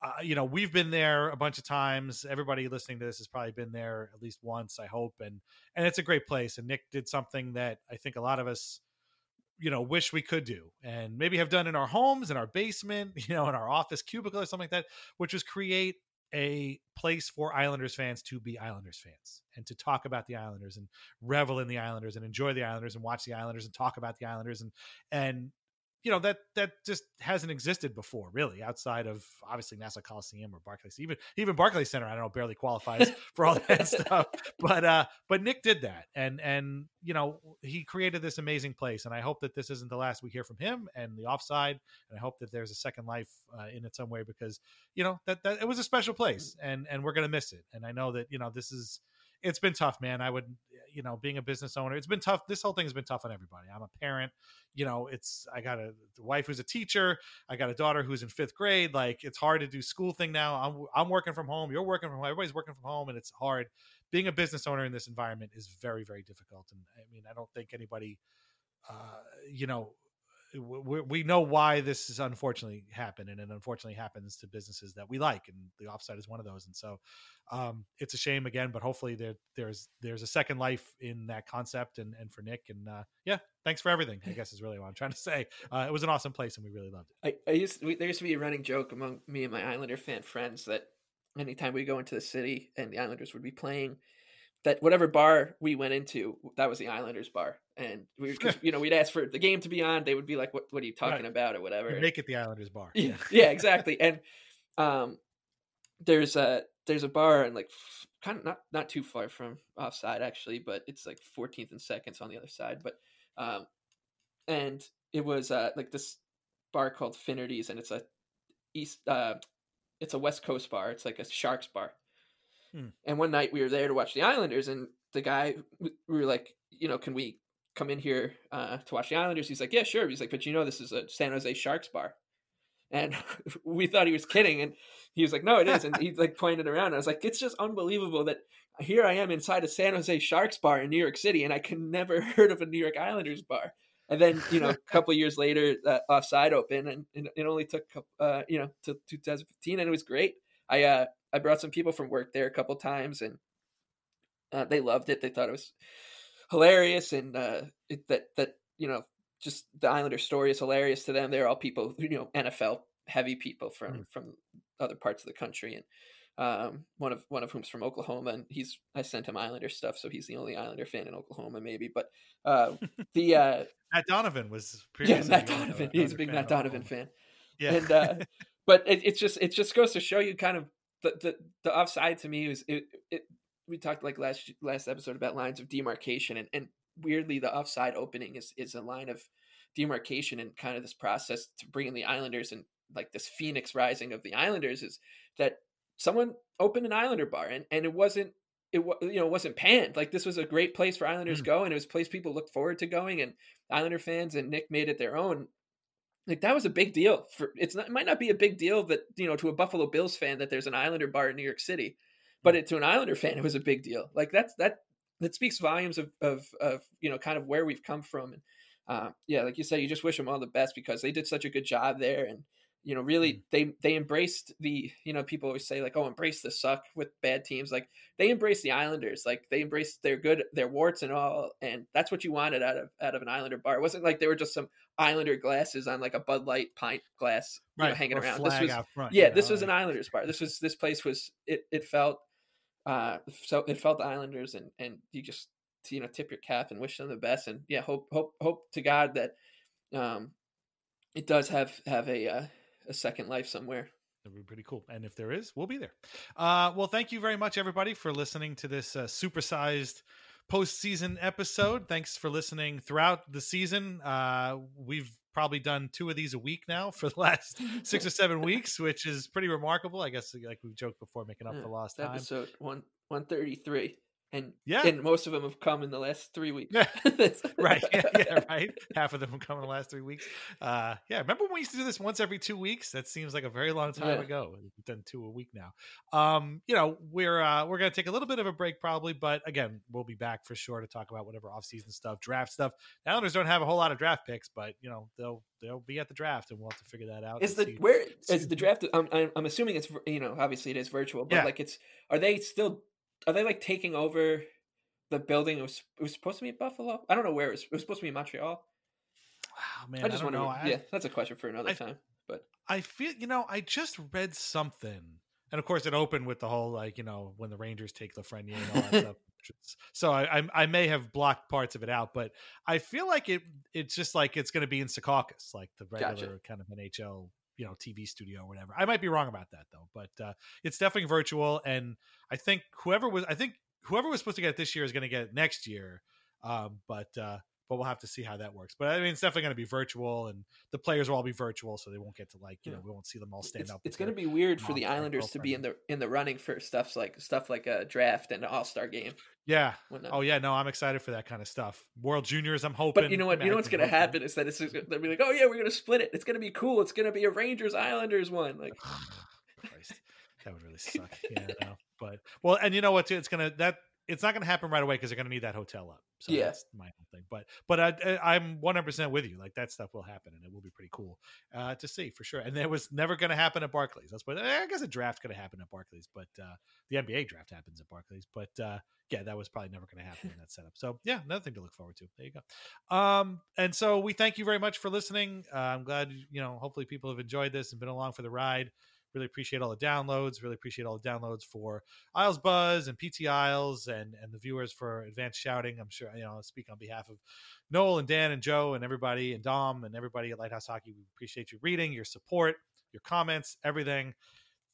uh, you know, we've been there a bunch of times. Everybody listening to this has probably been there at least once, I hope, and and it's a great place. And Nick did something that I think a lot of us, you know, wish we could do, and maybe have done in our homes, in our basement, you know, in our office cubicle or something like that, which is create a place for Islanders fans to be Islanders fans and to talk about the Islanders and revel in the Islanders and enjoy the Islanders and watch the Islanders and talk about the Islanders and and you know that that just hasn't existed before, really, outside of obviously Nassau Coliseum or Barclays. Even even Barclays Center, I don't know, barely qualifies for all that stuff. But uh, but Nick did that, and and you know he created this amazing place, and I hope that this isn't the last we hear from him and the offside, and I hope that there's a second life uh, in it some way because you know that that it was a special place, and and we're gonna miss it, and I know that you know this is it's been tough, man. I would, you know, being a business owner, it's been tough. This whole thing has been tough on everybody. I'm a parent, you know, it's, I got a wife who's a teacher. I got a daughter who's in fifth grade. Like it's hard to do school thing now. I'm, I'm working from home. You're working from home. Everybody's working from home and it's hard. Being a business owner in this environment is very, very difficult. And I mean, I don't think anybody, uh, you know, we, we know why this is unfortunately happened and it unfortunately happens to businesses that we like and the offside is one of those and so um, it's a shame again but hopefully there there's there's a second life in that concept and and for nick and uh, yeah thanks for everything i guess is really what i'm trying to say. Uh, it was an awesome place and we really loved it. I, I used we, there used to be a running joke among me and my islander fan friends that anytime we go into the city and the islanders would be playing that whatever bar we went into, that was the Islanders bar, and we, you know, we'd ask for the game to be on. They would be like, "What, what are you talking right. about?" or whatever. You make it the Islanders bar. Yeah, yeah, exactly. And um, there's a there's a bar and like kind of not not too far from offside actually, but it's like 14th and seconds on the other side. But um, and it was uh like this bar called Finnerty's, and it's a east uh, it's a West Coast bar. It's like a Sharks bar Hmm. And one night we were there to watch the Islanders, and the guy we were like, you know, can we come in here uh, to watch the Islanders? He's like, yeah, sure. He's like, but you know, this is a San Jose Sharks bar, and we thought he was kidding, and he was like, no, it is, and he like pointed around. I was like, it's just unbelievable that here I am inside a San Jose Sharks bar in New York City, and I can never heard of a New York Islanders bar. And then you know, a couple years later, uh, offside open, and, and, it only took uh, you know to 2015, and it was great. I uh, I brought some people from work there a couple times, and uh, they loved it. They thought it was hilarious, and uh, it, that that you know just the Islander story is hilarious to them. They're all people, you know, NFL heavy people from mm. from other parts of the country, and um, one of one of whom's from Oklahoma, and he's I sent him Islander stuff, so he's the only Islander fan in Oklahoma, maybe. But uh, the uh, Matt Donovan was yeah, Matt Donovan. He's a big Matt Donovan fan. Yeah, and uh, but it, it's just it just goes to show you kind of the the, the offside to me is it, it we talked like last last episode about lines of demarcation and, and weirdly the offside opening is is a line of demarcation and kind of this process to bring in the Islanders and like this phoenix rising of the Islanders is that someone opened an Islander bar and, and it wasn't it was you know it wasn't panned like this was a great place for Islanders mm. go and it was a place people looked forward to going and Islander fans and Nick made it their own like that was a big deal for it's not it might not be a big deal that you know to a Buffalo Bills fan that there's an Islander bar in New York City, but it, to an Islander fan it was a big deal. Like that's that that speaks volumes of of of you know kind of where we've come from and uh, yeah, like you said, you just wish them all the best because they did such a good job there and you know really mm. they they embraced the you know people always say like oh embrace the suck with bad teams like they embraced the islanders like they embraced their good their warts and all and that's what you wanted out of out of an islander bar it wasn't like they were just some islander glasses on like a bud light pint glass right. know, hanging or around this was front, yeah this was an islanders bar this was this place was it it felt uh so it felt the islanders and and you just you know tip your cap and wish them the best and yeah hope hope hope to god that um it does have have a uh, a second life somewhere. That'd be pretty cool. And if there is, we'll be there. Uh, well, thank you very much, everybody, for listening to this uh, supersized postseason episode. Thanks for listening throughout the season. Uh, we've probably done two of these a week now for the last six or seven weeks, which is pretty remarkable. I guess, like we joked before, making up for lost time. Episode one one thirty three and yeah, and most of them have come in the last three weeks. Yeah. right, yeah, yeah, right. Half of them have come in the last three weeks. Uh, yeah, remember when we used to do this once every two weeks? That seems like a very long time yeah. ago. We've done two a week now. Um, you know, we're uh, we're gonna take a little bit of a break probably, but again, we'll be back for sure to talk about whatever off-season stuff, draft stuff. The Islanders don't have a whole lot of draft picks, but you know they'll they'll be at the draft, and we'll have to figure that out. Is the see, where is the draft? I'm, I'm assuming it's you know obviously it is virtual, but like it's are they still are they like taking over? the building It was it was supposed to be in Buffalo. I don't know where it was. It was supposed to be in Montreal. Wow, man, I just want to know. I, yeah, that's a question for another I, time. But I feel you know I just read something, and of course it opened with the whole like you know when the Rangers take Lafreniere and all that stuff. So I, I, I may have blocked parts of it out, but I feel like it it's just like it's going to be in Secaucus, like the regular Gotcha. kind of NHL you know TV studio or whatever. I might be wrong about that though, but uh, it's definitely virtual, and I think whoever was I think whoever was supposed to get it this year is going to get it next year. Um, but uh, but we'll have to see how that works. But I mean, it's definitely going to be virtual, and the players will all be virtual, so they won't get to like you know we won't see them all stand It's, up. it's going to be weird for the Islanders to be in the in the running for stuff like stuff like a draft and an All Star game. Yeah. Oh yeah. No, I'm excited for that kind of stuff. World Juniors. I'm hoping. But you know what? You know what's going to happen is that it's just, they'll be like, "Oh yeah, we're going to split it. It's going to be cool. It's going to be a Rangers Islanders one." Like, Christ, that would really suck. Yeah. No. But well, and you know what? Too? It's gonna that it's not gonna happen right away because they're gonna need that hotel up. So Yeah. that's my thing. But but I, I, I'm 100 percent with you. Like that stuff will happen, and it will be pretty cool uh, to see for sure. And it was never gonna happen at Barclays. That's what I guess a draft could have happened at Barclays, but uh, the NBA draft happens at Barclays. But uh, yeah, that was probably never going to happen in that setup. So yeah, another thing to look forward to. There you go. Um, and so we thank you very much for listening. Uh, I'm glad you know. Hopefully, people have enjoyed this and been along for the ride. Really appreciate all the downloads. Really appreciate all the downloads for Isles Buzz and PT Isles and and the viewers for advanced shouting. I'm sure you know. I speak on behalf of Noel and Dan and Joe and everybody and Dom and everybody at Lighthouse Hockey. We appreciate you reading, your support, your comments, everything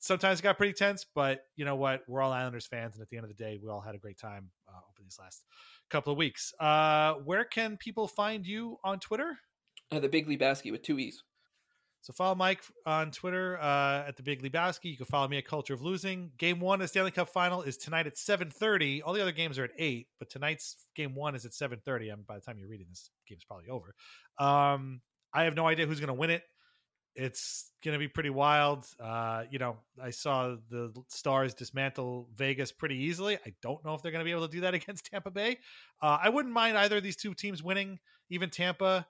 sometimes it got pretty tense, but you know what? We're all Islanders fans, and at the end of the day, we all had a great time uh, over these last couple of weeks. Uh, where can people find you on Twitter? uh, the Big Lebowski with two E's. So follow Mike on Twitter uh, at the Big Lebowski. You can follow me at Culture of Losing. Game one of the Stanley Cup Final is tonight at seven thirty. All the other games are at eight, but tonight's game one is at seven thirty. I by the time you're reading this, game's probably over. Um, I have no idea who's going to win it. It's going to be pretty wild. Uh, you know, I saw the Stars dismantle Vegas pretty easily. I don't know if they're going to be able to do that against Tampa Bay. Uh, I wouldn't mind either of these two teams winning. Even Tampa,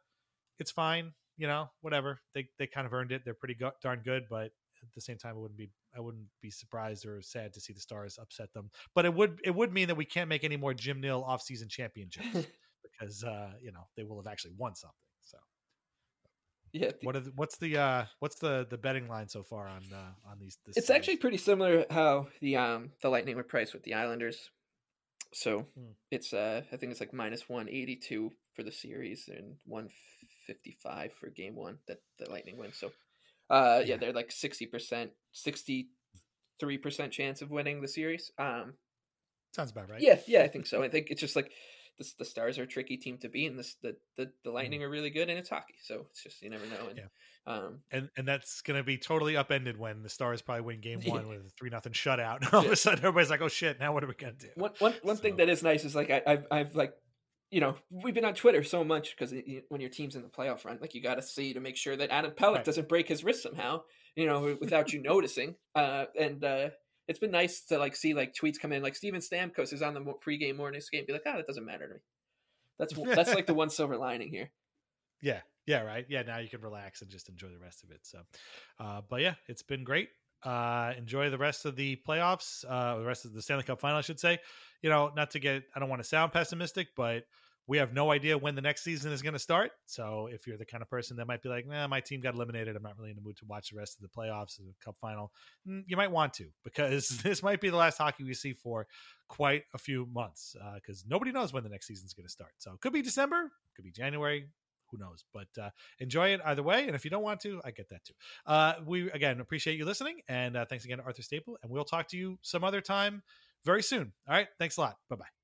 it's fine. You know, whatever. They they kind of earned it. They're pretty go- darn good, but at the same time, I wouldn't be I wouldn't be surprised or sad to see the Stars upset them. But it would it would mean that we can't make any more Jim Nill offseason championships because uh, you know they will have actually won something. So Yeah, what are the, what's the uh what's the the betting line so far on uh on these? This It's series? actually pretty similar how the um the Lightning were priced with the Islanders. So Hmm. it's uh I think it's like minus one eighty two for the series and one fifty five for game one that the Lightning win. So uh yeah, they're like sixty percent sixty three percent chance of winning the series. Um sounds about right. yeah, yeah, I think so. I think it's just like the, the Stars are a tricky team to beat, and this, the the the Lightning are really good, and it's hockey, so it's just you never know. And um, and and that's going to be totally upended when the Stars probably win Game Yeah. One with a three nothing shutout. And All of a sudden, everybody's like, "Oh shit! Now what are we going to do?" one one one thing that is nice is like I, I've I've like you know we've been on Twitter so much because when your team's in the playoff run, like you got to see to make sure that Adam Pelech Right. doesn't break his wrist somehow, you know, without you noticing. Uh, and uh, it's been nice to like see like tweets come in, like Steven Stamkos is on the pregame morning skate, be like, ah, that doesn't matter to me. That's that's like the one silver lining here. Yeah, yeah, right. Yeah, now you can relax and just enjoy the rest of it. So, uh, but yeah, it's been great. Uh, enjoy the rest of the playoffs, uh, the rest of the Stanley Cup final, I should say. You know, not to get, I don't want to sound pessimistic, but we have no idea when the next season is going to start. So if you're the kind of person that might be like, nah, my team got eliminated, I'm not really in the mood to watch the rest of the playoffs or the cup final, mm, you might want to because this might be the last hockey we see for quite a few months because nobody knows when the next season is going to start. So it could be December, could be January, who knows but uh, enjoy it either way and if you don't want to i get that too uh, we again appreciate you listening and uh, thanks again to arthur staple and we'll talk to you some other time very soon all right thanks a lot bye bye